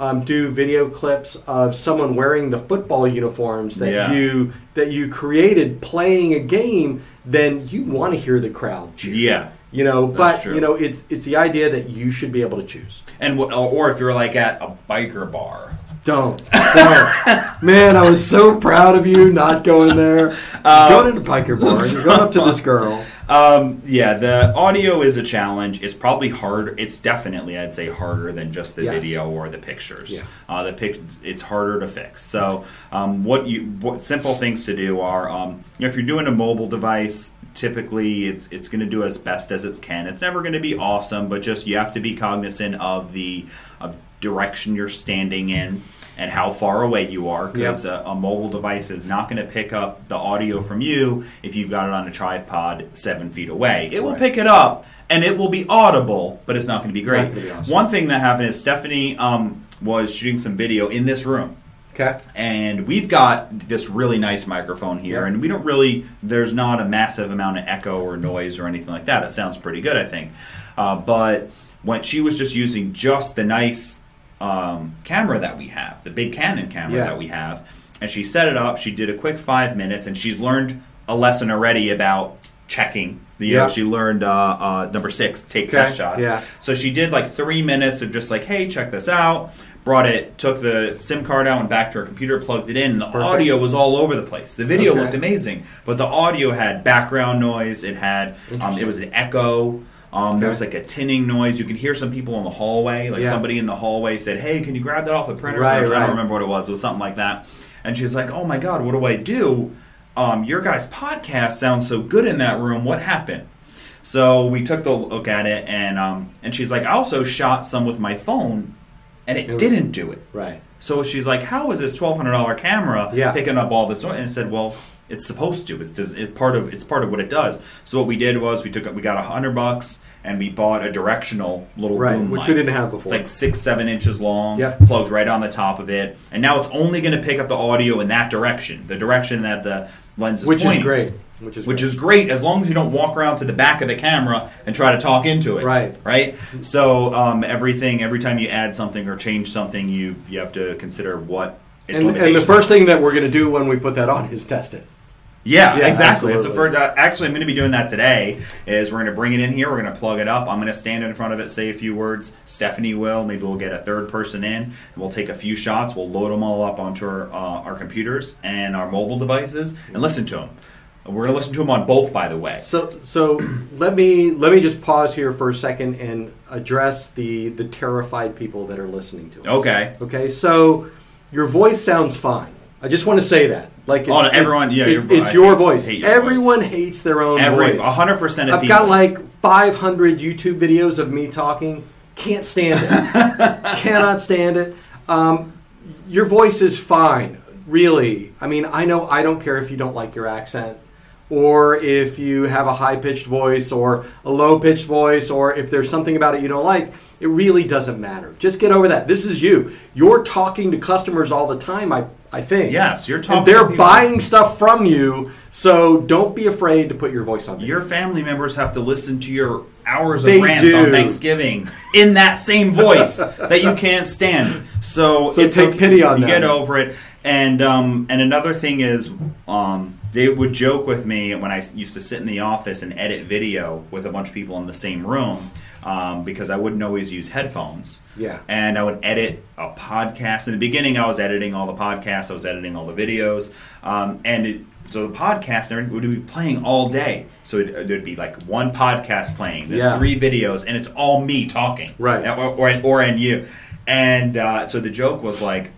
um, do video clips of someone wearing the football uniforms that Yeah. you that you created playing a game, then you want to hear the crowd cheer. Yeah. You know, but true. you know, it's it's the idea that you should be able to choose. And wh- or if you're like at a biker bar. Don't, don't, [LAUGHS] man! I was so proud of you not going there. Um, You're going into biker bar. and You're going up to this [LAUGHS] girl. Um, yeah, the audio is a challenge. It's probably hard. It's definitely, I'd say, harder than just the Yes. video or the pictures. Yeah. Uh, the pic, it's harder to fix. So, um, what you, what simple things to do are, um, you know, if you're doing a mobile device, typically it's it's going to do as best as it can. It's never going to be awesome, but just you have to be cognizant of the of direction you're standing in and how far away you are because Yep. a, a mobile device is not going to pick up the audio from you if you've got it on a tripod seven feet away. It will Right. pick it up and it will be audible, but it's not going to be great. Be awesome. One thing that happened is Stephanie um, was shooting some video in this room. Okay. And we've got this really nice microphone here, Yeah. and we don't really, there's not a massive amount of echo or noise or anything like that. It sounds pretty good, I think. Uh, but when she was just using just the nice um, camera that we have, the big Canon camera Yeah. that we have, and she set it up. She did a quick five minutes, and she's learned a lesson already about checking. You know, Yeah. she learned uh, uh, number six, take Okay, test shots. yeah. So she did like three minutes of just like, hey, check this out. Brought it, took the SIM card out, and back to her computer, plugged it in. The Perfect. audio was all over the place. The video Okay. looked amazing, but the audio had background noise. It had, um, it was an echo. Um, There was like a tinning noise. You could hear some people in the hallway. Like Yeah. somebody in the hallway said, "Hey, can you grab that off the printer?" Right, I don't remember what it was. It was something like that. And she's like, "Oh my god, what do I do? Um, your guys' podcast sounds so good in that room. What happened?" So we took the look at it, and um, and she's like, "I also shot some with my phone, and it, It was- didn't do it." Right. So she's like, "How is this twelve hundred dollar camera Yeah. picking up all this noise?" And I said, "Well, it's supposed to. It's part of it's part of what it does." So what we did was we took we got a hundred bucks and we bought a directional little Right, boom which we didn't have before. It's like six seven inches long. Yep. Plugs right on the top of it, and now it's only going to pick up the audio in that direction, the direction that the lens is Which is pointing. great. Which is Which great. is great as long as you don't walk around to the back of the camera and try to talk into it. Right. Right. So um, everything, every time you add something or change something, you you have to consider what its and, and the first thing that we're going to do when we put that on is test it. Yeah, Yeah, exactly. It's a first, uh, actually, I'm going to be doing that today. Is we're going to bring it in here. We're going to plug it up. I'm going to stand in front of it, say a few words. Stephanie will. Maybe we'll get a third person in. And we'll take a few shots. We'll load them all up onto our, uh, our computers and our mobile devices and listen to them. We're going to listen to them on both, by the way. So, so [CLEARS THROAT] let me let me just pause here for a second and address the the terrified people that are listening to us. Okay. Okay. So, your voice sounds fine. I just want to say that. Like Oh, it- everyone- yeah, it- your it's I your hate- voice. hate your Everyone hates their own Every voice. 100% of I've got like 500 YouTube videos of me talking. Can't stand it. [LAUGHS] Cannot stand it. Um, your voice is fine, really. I mean, I know I don't care if you don't like your accent, or if you have a high pitched voice, or a low pitched voice, or if there's something about it you don't like. It really doesn't matter. Just get over that. This is you. You're talking to customers all the time. I I think. Yes, you're talking And they're people. buying stuff from you, so don't be afraid to put your voice on. Your family members have to listen to your hours They of rants do. on Thanksgiving in that same [LAUGHS] voice that you can't stand. So, So it's take okay. pity on you them. Get over it. And um, and another thing is, um, they would joke with me when I used to sit in the office and edit video with a bunch of people in the same room. Um, because I wouldn't always use headphones. Yeah. And I would edit a podcast. In the beginning, I was editing all the podcasts, I was editing all the videos. Um, and it, so the podcast and would be playing all day. So it, there'd be like one podcast playing, then Yeah. three videos, and it's all me talking. Right. Or, or, or and you. And uh, so the joke was like,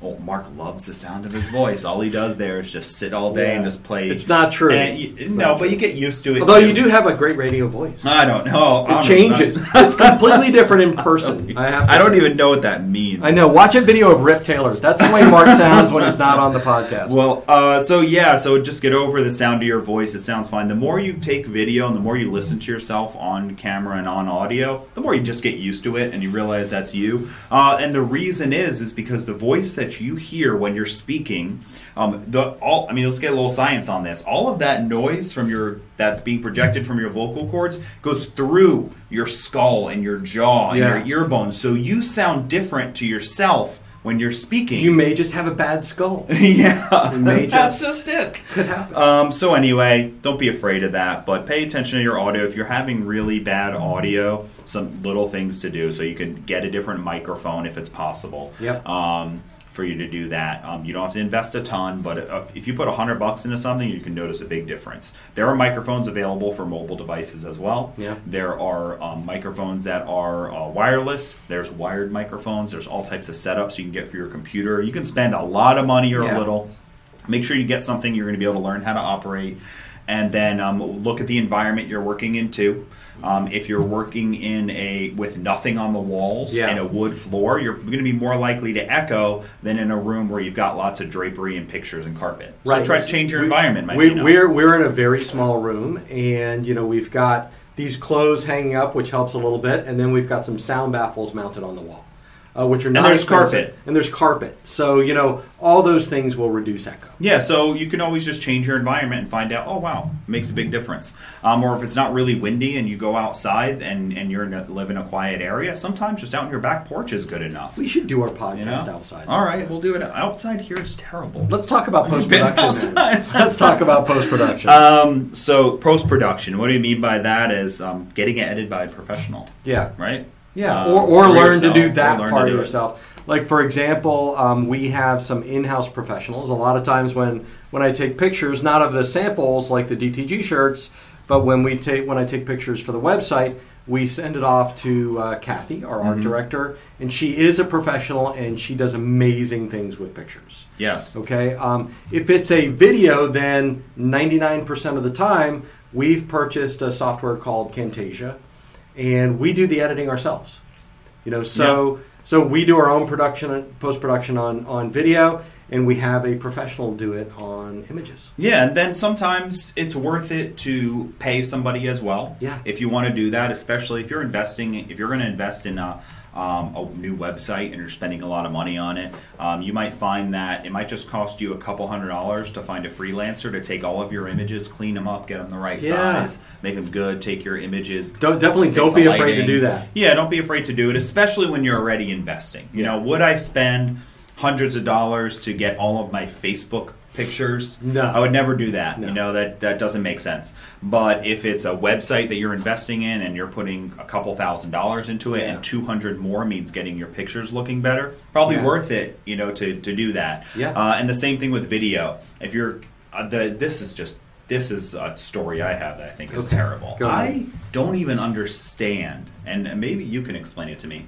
well, Mark loves the sound of his voice. All he does there is just sit all day and just play. It's not true. You- It's no, not but true. you get used to it. Although too. you do have a great radio voice. I don't know. It don't changes. know. [LAUGHS] it's completely different in person. I have. To I don't say. even know what that means. I know. Watch a video of Rip Taylor. That's the way Mark sounds when he's not on the podcast. Well, uh, so yeah, so just get over the sound of your voice. It sounds fine. The more you take video and the more you listen to yourself on camera and on audio, the more you just get used to it and you realize that's you. Uh, and the reason is is because the voice that you hear when you're speaking, um, the all I mean, let's get a little science on this. All of that noise from your that's being projected from your vocal cords goes through your skull and your jaw and Yeah. your ear bones. So you sound different to yourself when you're speaking. you may just have a bad skull. [LAUGHS] yeah, You may [LAUGHS] that's just- just it. Um, so anyway, don't be afraid of that, but pay attention to your audio. If you're having really bad audio, some little things to do so you can get a different microphone if it's possible. Yep. Um, for you to do that, um, you don't have to invest a ton, but uh, if you put a hundred bucks into something, you can notice a big difference. There are microphones available for mobile devices as well. Yeah. There are um, microphones that are uh, wireless. There's wired microphones. There's all types of setups you can get for your computer. You can spend a lot of money or Yeah. a little. Make sure you get something you're going to be able to learn how to operate, and then um, look at the environment you're working into. Um, if you're working in a with nothing on the walls Yeah. and a wood floor, you're going to be more likely to echo than in a room where you've got lots of drapery and pictures and carpet. So try to change your We- environment. We, we're we're in a very small room, and you know we've got these clothes hanging up, which helps a little bit, and then we've got some sound baffles mounted on the wall. Uh, which are And not there's expensive. carpet. and there's carpet. So you know all those things will reduce echo. Yeah, so you can always just change your environment and find out, oh, wow, makes a big difference. Um, or if it's not really windy and you go outside and, and you're in a, live in a quiet area, sometimes just out in your back porch is good enough. We should do our podcast You know? outside. All right, we'll do it. Outside here is terrible. Let's talk about post production. [LAUGHS] Let's talk about post production. Um, so post production, what do you mean by that? Is um, getting it edited by a professional, yeah. right? Yeah, Um, or, or for learn to do that part do of it. yourself. Like for example, um, we have some in-house professionals. A lot of times when when I take pictures, not of the samples like the DTG shirts, but when we take when I take pictures for the website, we send it off to uh, Kathy, our Mm-hmm. art director, and she is a professional and she does amazing things with pictures. Yes. Okay. Um, if it's a video, then 99% of the time, we've purchased a software called Camtasia, and we do the editing ourselves. You know, so so we do our own production, and post production on on video, and we have a professional do it on images. Yeah, and then sometimes it's worth it to pay somebody as well. Yeah. If you want to do that, especially if you're investing, if you're going to invest in a, um, a new website and you're spending a lot of money on it, um, you might find that it might just cost you a couple hundred dollars to find a freelancer to take all of your images, clean them up, get them the right Yeah. size, make them good, take your images. Don't definitely don't be afraid to do that. Yeah, don't be afraid to do it, especially when you're already investing. You Yeah. know, would I spend hundreds of dollars to get all of my Facebook pictures? No. I would never do that. No. You know, that that doesn't make sense. But if it's a website that you're investing in and you're putting a couple thousand dollars into it Yeah. and 200 more means getting your pictures looking better, probably Yeah. worth it, you know, to to do that. Yeah. Uh, and the same thing with video. If you're uh, the this is just this is a story I have that I think is Okay. terrible. I don't even understand, and maybe you can explain it to me.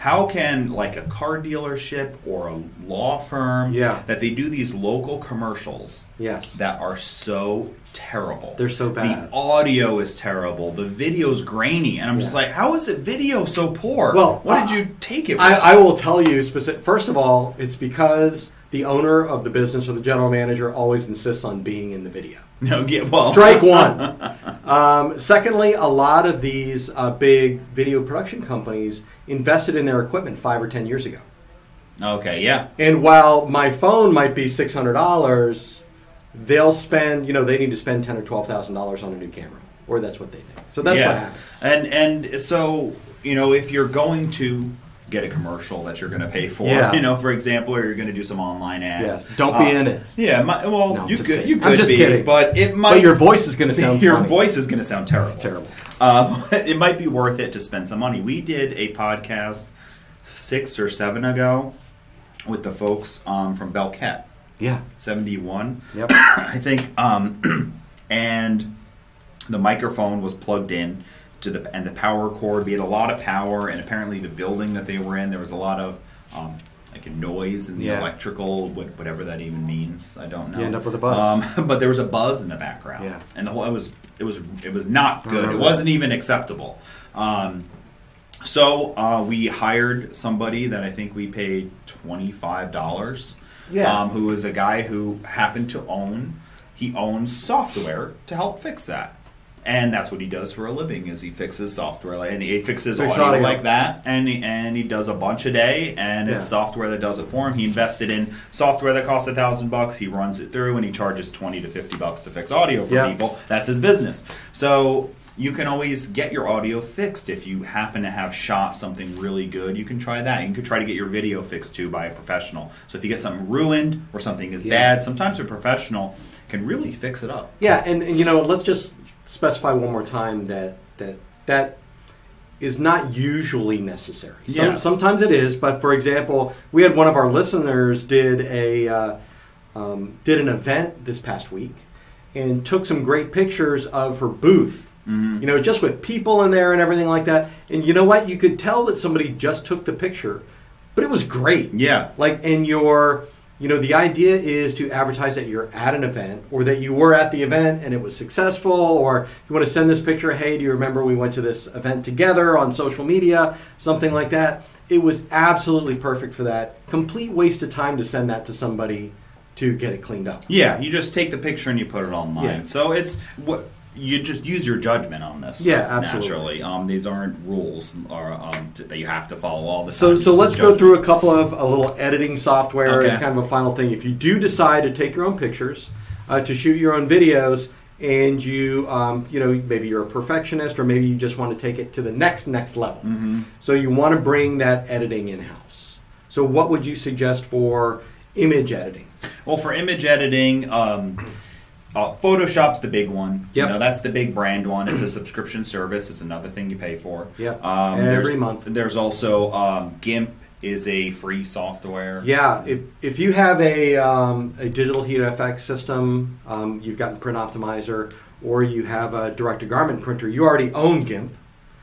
How can like a car dealership or a law firm Yeah. that they do these local commercials Yes. that are so terrible? They're so bad. The audio is terrible. The video's grainy, and I'm just like, how is it video so poor? Well, what uh, did you take it? I. I will tell you specific. First of all, it's because the owner of the business or the general manager always insists on being in the video. [LAUGHS] no, yeah, well, Strike [LAUGHS] one. um, secondly, a lot of these uh, big video production companies invested in their equipment five or ten years ago. Okay, yeah. And while my phone might be six hundred dollars, they'll spend you know they need to spend ten or twelve thousand dollars on a new camera, or that's what they think. So that's yeah. what happens. And and so you know if you're going to get a commercial that you're going to pay for, Yeah. [LAUGHS] you know, for example, or you're going to do some online ads. Yeah. Don't be in it. Yeah, my, well, No, I'm you could kidding. you I'm could just be, kidding. but it might. But your voice is going [LAUGHS] to sound your funny. voice is going to sound terrible. It's terrible. Um, [LAUGHS] it might be worth it to spend some money. We did a podcast six or seven ago with the folks um, from Belcat. Yeah. 71 Yep. [COUGHS] i think um, [CLEARS THROAT] and the microphone was plugged in to the and the power cord we had a lot of power and apparently the building that they were in there was a lot of um, like a noise in the Yeah. electrical whatever that even means i don't know You end up with a buzz. um, [LAUGHS] but there was a buzz in the background Yeah. and the whole it was it was it was not good it wasn't even acceptable um, so uh, we hired somebody that I think we paid twenty five dollars. Yeah. Um, who was a guy who happened to own he owns software to help fix that. And that's what he does for a living is he fixes software like, and he fixes Fix audio, audio. like that and he, and he does a bunch a day and it's software that does it for him. He invested in software that costs a thousand bucks. He runs it through and he charges twenty to fifty bucks to fix audio for Yeah. people. That's his business. So you can always get your audio fixed if you happen to have shot something really good. You can try that. You can try to get your video fixed too by a professional. So if you get something ruined or something is Yeah. bad, sometimes a professional can really fix it up. Yeah, and, and you know, let's just specify one more time that that that is not usually necessary. Some, Yes. Sometimes it is, but for example, we had one of our listeners did a uh, um, did an event this past week and took some great pictures of her booth. You know, just with people in there and everything like that. And you know what? You could tell that somebody just took the picture, but it was great. Yeah. Like, and your, you know, the idea is to advertise that you're at an event or that you were at the event and it was successful, or you want to send this picture, hey, do you remember we went to this event together on social media, something like that. It was absolutely perfect for that. Complete waste of time to send that to somebody to get it cleaned up. Yeah, you just take the picture and you put it online. Yeah. So it's what you just use your judgment on this. Yeah, absolutely. Naturally, um, these aren't rules or um, t- that you have to follow all the So, time. so Just let's go through a couple of a little editing software as kind of a final thing. If you do decide to take your own pictures, uh, to shoot your own videos, and you, um, you know, maybe you're a perfectionist, or maybe you just want to take it to the next next level. Mm-hmm. So you want to bring that editing in house. So what would you suggest for image editing? Well, for image editing, um, uh, Photoshop's the big one. Yep. You know, that's the big brand one. It's a subscription service. It's another thing you pay for. Yep. Um, Every there's- month. There's also um, GIMP is a free software. Yeah, if, if you have a, um, a digital heat FX system, um, you've got Print Optimizer, or you have a direct to garment printer, you already own GIMP,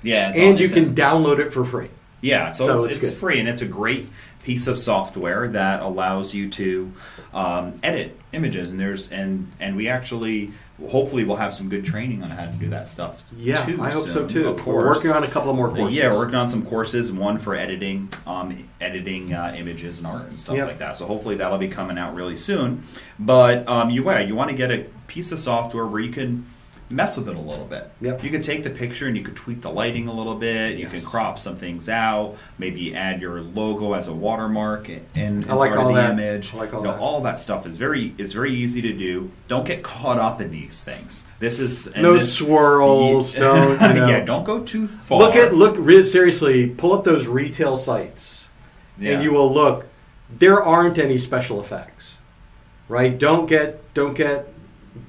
Yeah. it's and you can download it for free. Yeah, so, So it's, it's it's, free and it's a great piece of software that allows you to um, edit images and there's and and we actually hopefully we'll have some good training on how to do that stuff. Yeah, too I hope so too. Of course. We're working on a couple of more courses. Yeah, we're working on some courses. One for editing, um, editing uh, images and art and stuff Yep. like that. So hopefully that'll be coming out really soon. But um, you yeah, you want to get a piece of software where you can mess with it a little bit. Yep. You can take the picture and you could tweak the lighting a little bit. You can crop some things out. Maybe add your logo as a watermark in, in I like part all of the that. image. I like all You know, that. all that stuff is very is very easy to do. Don't get caught up in these things. This is and No this- swirls, [LAUGHS] don't, you know. yeah, don't go too far. Look at look re- seriously. Pull up those retail sites, Yeah. and you will look. There aren't any special effects, right? Don't get don't get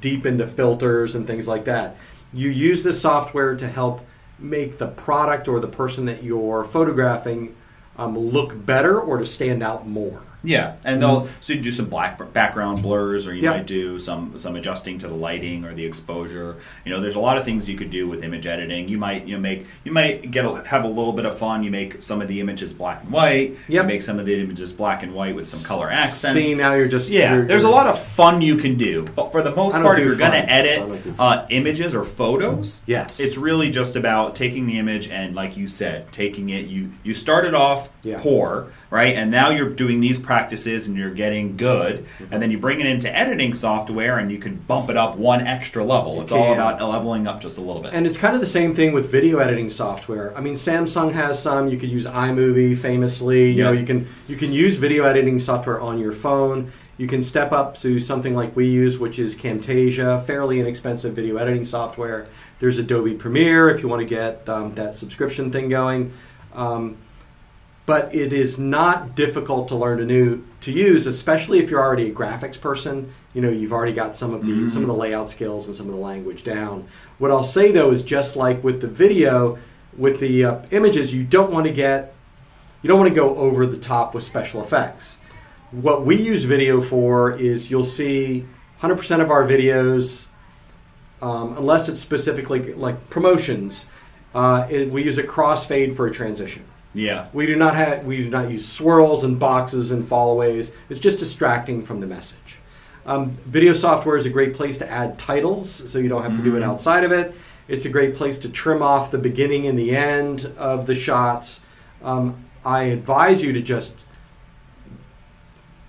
deep into filters and things like that. You use this software to help make the product or the person that you're photographing um, look better or to stand out more. Yeah, and they'll so you do some black background blurs, or you Yep. might do some some adjusting to the lighting or the exposure. You know, there's a lot of things you could do with image editing. You might you know, make you might get a, have a little bit of fun. You make some of the images black and white. You make some of the images black and white with some color accents. See now you're just Yeah, you're- there's a you're- lot of fun you can do, but for the most part, if you're gonna edit I don't do uh, images or photos, Yes. it's really just about taking the image and, like you said, taking it. You you started off Yeah. poor, right, and now you're doing these practices and you're getting good, Mm-hmm. and then you bring it into editing software and you can bump it up one extra level. You it's all about leveling up just a little bit. And it's kind of the same thing with video editing software. I mean, Samsung has some. You could use iMovie famously. You know, you can you can use video editing software on your phone. You can step up to something like we use, which is Camtasia, fairly inexpensive video editing software. There's Adobe Premiere if you want to get um, that subscription thing going. Um, but it is not difficult to learn to new to use, especially if you're already a graphics person. You know, you've already got some of the some of the layout skills and some of the language down. What I'll say though is just like with the video, with the uh, images, you don't want to get you don't want to go over the top with special effects. What we use video for is you'll see 100% of our videos, um, unless it's specifically like promotions, uh, it, we use a crossfade for a transition. Yeah, We do not have we do not use swirls and boxes and fallaways. It's just distracting from the message. Um, video software is a great place to add titles, so you don't have to do it outside of it. It's a great place to trim off the beginning and the end of the shots. Um, I advise you to just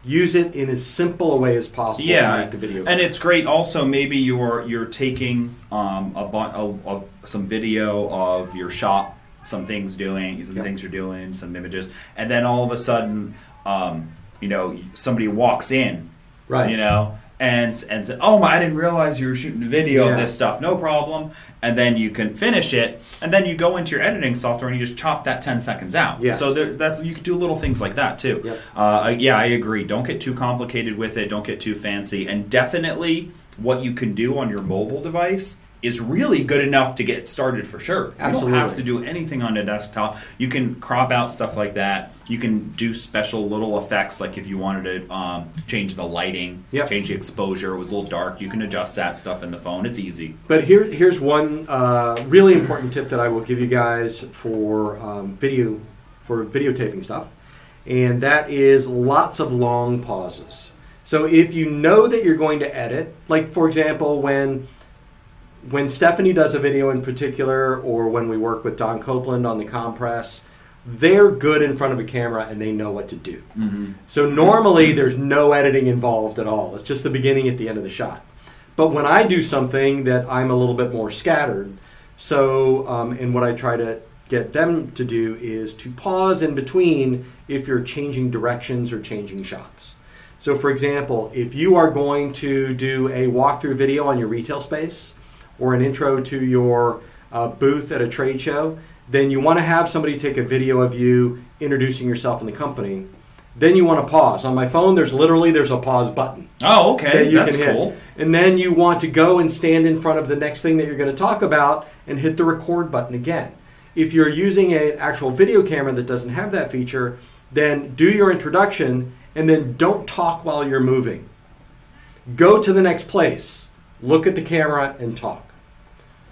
use it in as simple a way as possible to make the video. and it's great. Also, maybe you're you're taking um, a, bu- a, of some video of your shop, some things doing, some things you're doing, some images, and then all of a sudden, um, you know, somebody walks in, Right. You know. And, and say, oh my! I didn't realize you were shooting a video Yeah. of this stuff. No problem. And then you can finish it, and then you go into your editing software and you just chop that ten seconds out. Yeah. So there, that's you can do little things like that too. Yep. Uh, yeah, I agree. Don't get too complicated with it. Don't get too fancy. And definitely, what you can do on your mobile device is really good enough to get started for sure. Absolutely. You don't have to do anything on a desktop. You can crop out stuff like that. You can do special little effects, like if you wanted to um, change the lighting, Yep. change the exposure. It was a little dark. You can adjust that stuff in the phone. It's easy. But here, here's one uh, really important tip that I will give you guys for um, video for videotaping stuff, and that is lots of long pauses. So if you know that you're going to edit, like for example, when when Stephanie does a video in particular, or when we work with Don Copeland on the compress, they're good in front of a camera and they know what to do. So normally there's no editing involved at all. It's just the beginning at the end of the shot. But when I do something that I'm a little bit more scattered, so um, and what I try to get them to do is to pause in between if you're changing directions or changing shots. So, for example, if you are going to do a walkthrough video on your retail space or an intro to your uh, booth at a trade show, then you want to have somebody take a video of you introducing yourself and the company. Then you want to pause. On my phone, there's literally there's a pause button Oh, okay. that you That's can hit. cool. And then you want to go and stand in front of the next thing that you're going to talk about and hit the record button again. If you're using an actual video camera that doesn't have that feature, then do your introduction and then don't talk while you're moving. Go to the next place, look at the camera, and talk.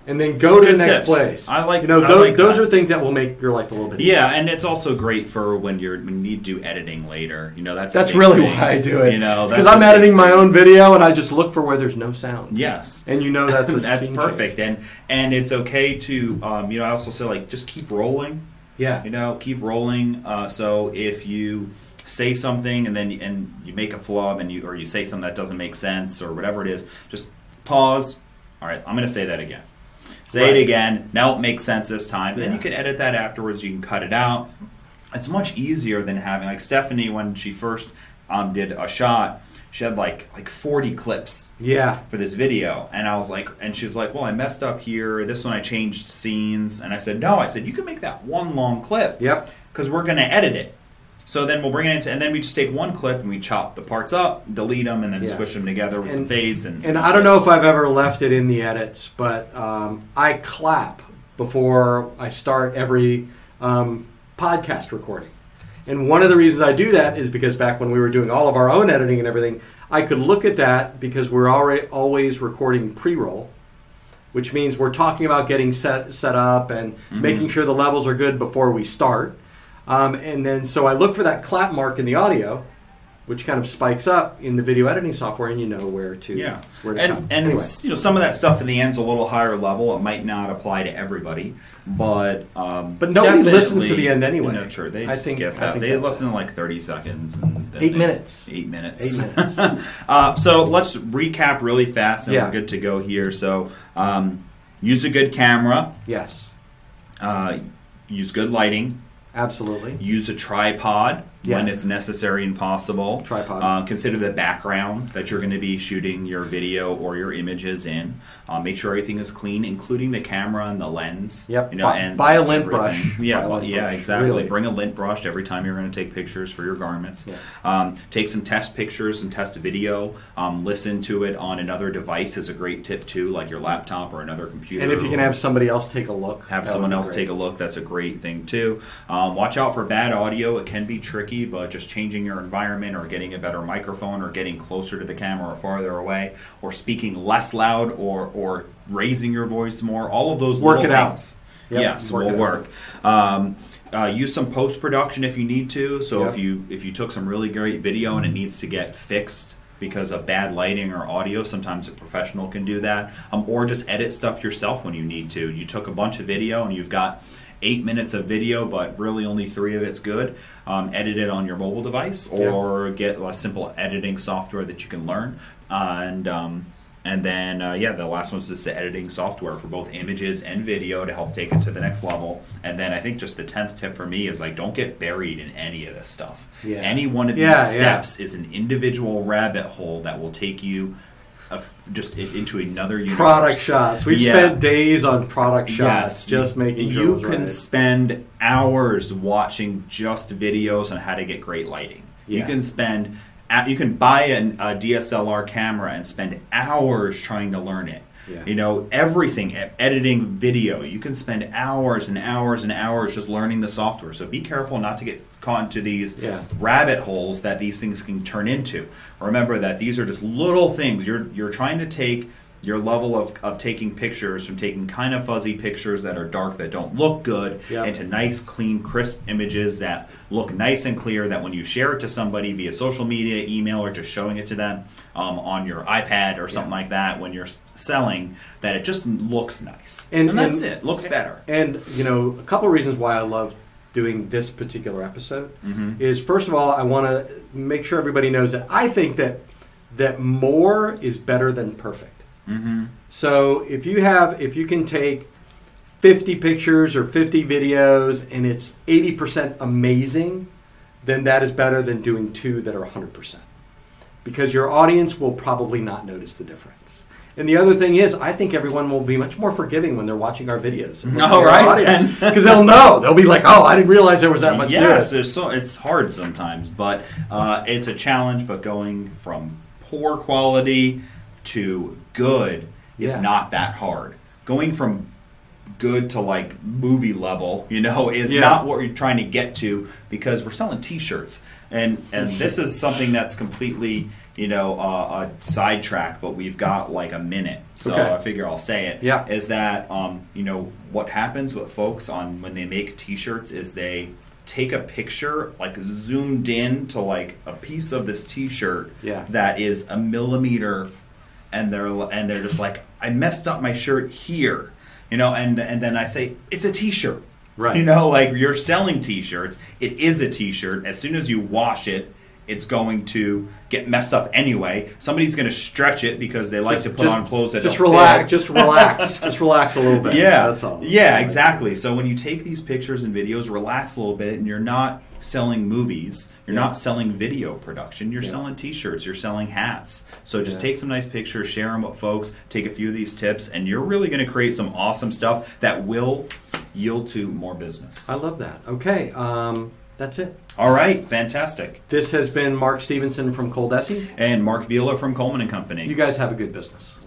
And then go Some to the next tips. place. I like- You know, those, like those that. are things that will make your life a little bit easier. Yeah, and it's also great for when you're when you need to do editing later. You know, that's That's really thing. why I do it. You know, because I'm editing my own video and I just look for where there's no sound. Yes. And you know that's [LAUGHS] a that's perfect, change. and and it's okay to um, you know I also say like just keep rolling. Yeah. You know, keep rolling. Uh, so if you say something and then and you make a flub and you or you say something that doesn't make sense or whatever it is, just pause. All right, I'm going to say that again. Say Right. it again. Now it makes sense this time. Then you can edit that afterwards. You can cut it out. It's much easier than having like Stephanie when she first um, did a shot. She had like like 40 clips Yeah. for this video and i was like and she's like well i messed up here this one i changed scenes and i said no i said you can make that one long clip Yep. because we're going to edit it so then we'll bring it into and then we just take one clip and we chop the parts up delete them and then Yeah. squish them together with some fades and And I don't know if I've ever left it in the edits, but um, I clap before I start every um, podcast recording. And one of the reasons I do that is because back when we were doing all of our own editing and everything, I could look at that because we're already always recording pre-roll, which means we're talking about getting set set up and Mm-hmm. making sure the levels are good before we start. Um, and then so I look for that clap mark in the audio, which kind of spikes up in the video editing software, and you know where to yeah where to and cut. and anyway. you know some of that stuff in the end's a little higher level it might not apply to everybody but um But nobody listens to the end anyway. no true they I think- skip think they listen to like 30 seconds and then Eight they- minutes. eight minutes Eight minutes. [LAUGHS] uh, so let's recap really fast and Yeah. we're good to go here so um, use a good camera yes, uh, use good lighting absolutely. use a tripod when it's necessary and possible. Tripod. Uh, consider the background that you're going to be shooting your video or your images in. Uh, make sure everything is clean, including the camera and the lens. Yep. You know, Buy- and buy a lint everything. brush. Yeah. Well, lint yeah. brush. Exactly. Really. Bring a lint brush every time you're going to take pictures for your garments. Yeah. Um, take some test pictures and test video. Um, listen to it on another device is a great tip too, like your laptop or another computer. And if you can have somebody else take a look, Have someone else great. take a look. That's a great thing too. Um, watch out for bad audio. It can be tricky, but just changing your environment or getting a better microphone or getting closer to the camera or farther away or speaking less loud or or raising your voice more. All of those Work little it out. Yep, yes, work will work. Um, uh, use some post production if you need to. So Yep. if you if you took some really great video and it needs to get fixed because of bad lighting or audio, sometimes a professional can do that. Um, or just edit stuff yourself when you need to. You took a bunch of video and you've got eight minutes of video, but really only three of it's good. Um, edit it on your mobile device or get a simple editing software that you can learn. Uh, and um, and then, uh, yeah, the last one's just the editing software for both images and video to help take it to the next level. And then I think just the 10th tip for me is like, don't get buried in any of this stuff. Yeah. Any one of these Yeah, yeah. steps is an individual rabbit hole that will take you a just into another universe. product shots. We've Yeah. spent days on product shots, Yes, just making you can right. spend hours watching just videos on how to get great lighting. You can spend you can buy an, a DSLR camera and spend hours trying to learn it. Yeah. You know everything, editing video. You can spend hours and hours and hours just learning the software. So be careful not to get caught into these Yeah. rabbit holes that these things can turn into. Remember that these are just little things. You're you're trying to take your level of, of taking pictures from taking kind of fuzzy pictures that are dark that don't look good Yeah. into nice clean crisp images that look nice and clear that when you share it to somebody via social media email or just showing it to them um, on your ipad or something Yeah. like that when you're selling that it just looks nice And- and, that's and- it looks better And you know, a couple of reasons why I love doing this particular episode Mm-hmm. is first of all, I want to make sure everybody knows that I think that that more is better than perfect. Mm-hmm. So if you have, if you can take 50 pictures or 50 videos and it's 80% amazing, then that is better than doing two that are 100%. Because your audience will probably not notice the difference. And the other thing is, I think everyone will be much more forgiving when they're watching our videos. All [LAUGHS] right. Because they'll know. They'll be like, oh, I didn't realize there was that much yes, to it. it's so it's hard sometimes, but uh, it's a challenge. But going from poor quality to good is Yeah. not that hard. Going from good to like movie level, you know, [LAUGHS] is Yeah. not what we're trying to get to because we're selling T-shirts, and and this is something that's completely you know uh, a sidetrack, but we've got like a minute, so Okay. I figure I'll say it. Yeah. is that um, you know what happens with folks on when they make T-shirts is they take a picture like zoomed in to like a piece of this T-shirt Yeah. that is a millimeter and they're and they're just like I messed up my shirt here, you know, and and then I say it's a T-shirt, Right. You know, like you're selling T-shirts. It is a T-shirt. As soon as you wash it, it's going to get messed up anyway. Somebody's going to stretch it because they like Just- to put just- on clothes that just relax. Just relax. [LAUGHS] just relax a little bit. Yeah, that's all. Yeah, exactly. So when you take these pictures and videos, relax a little bit, and you're not selling movies. You're Yeah. not selling video production. You're Yeah. selling T-shirts. You're selling hats. So just Yeah. take some nice pictures, share them with folks, take a few of these tips, and you're really going to create some awesome stuff that will yield to more business. I love that. Okay, um, that's it. All right, fantastic. This has been Mark Stevenson from Coldesi. And Mark Vila from Coleman and Company. You guys have a good business.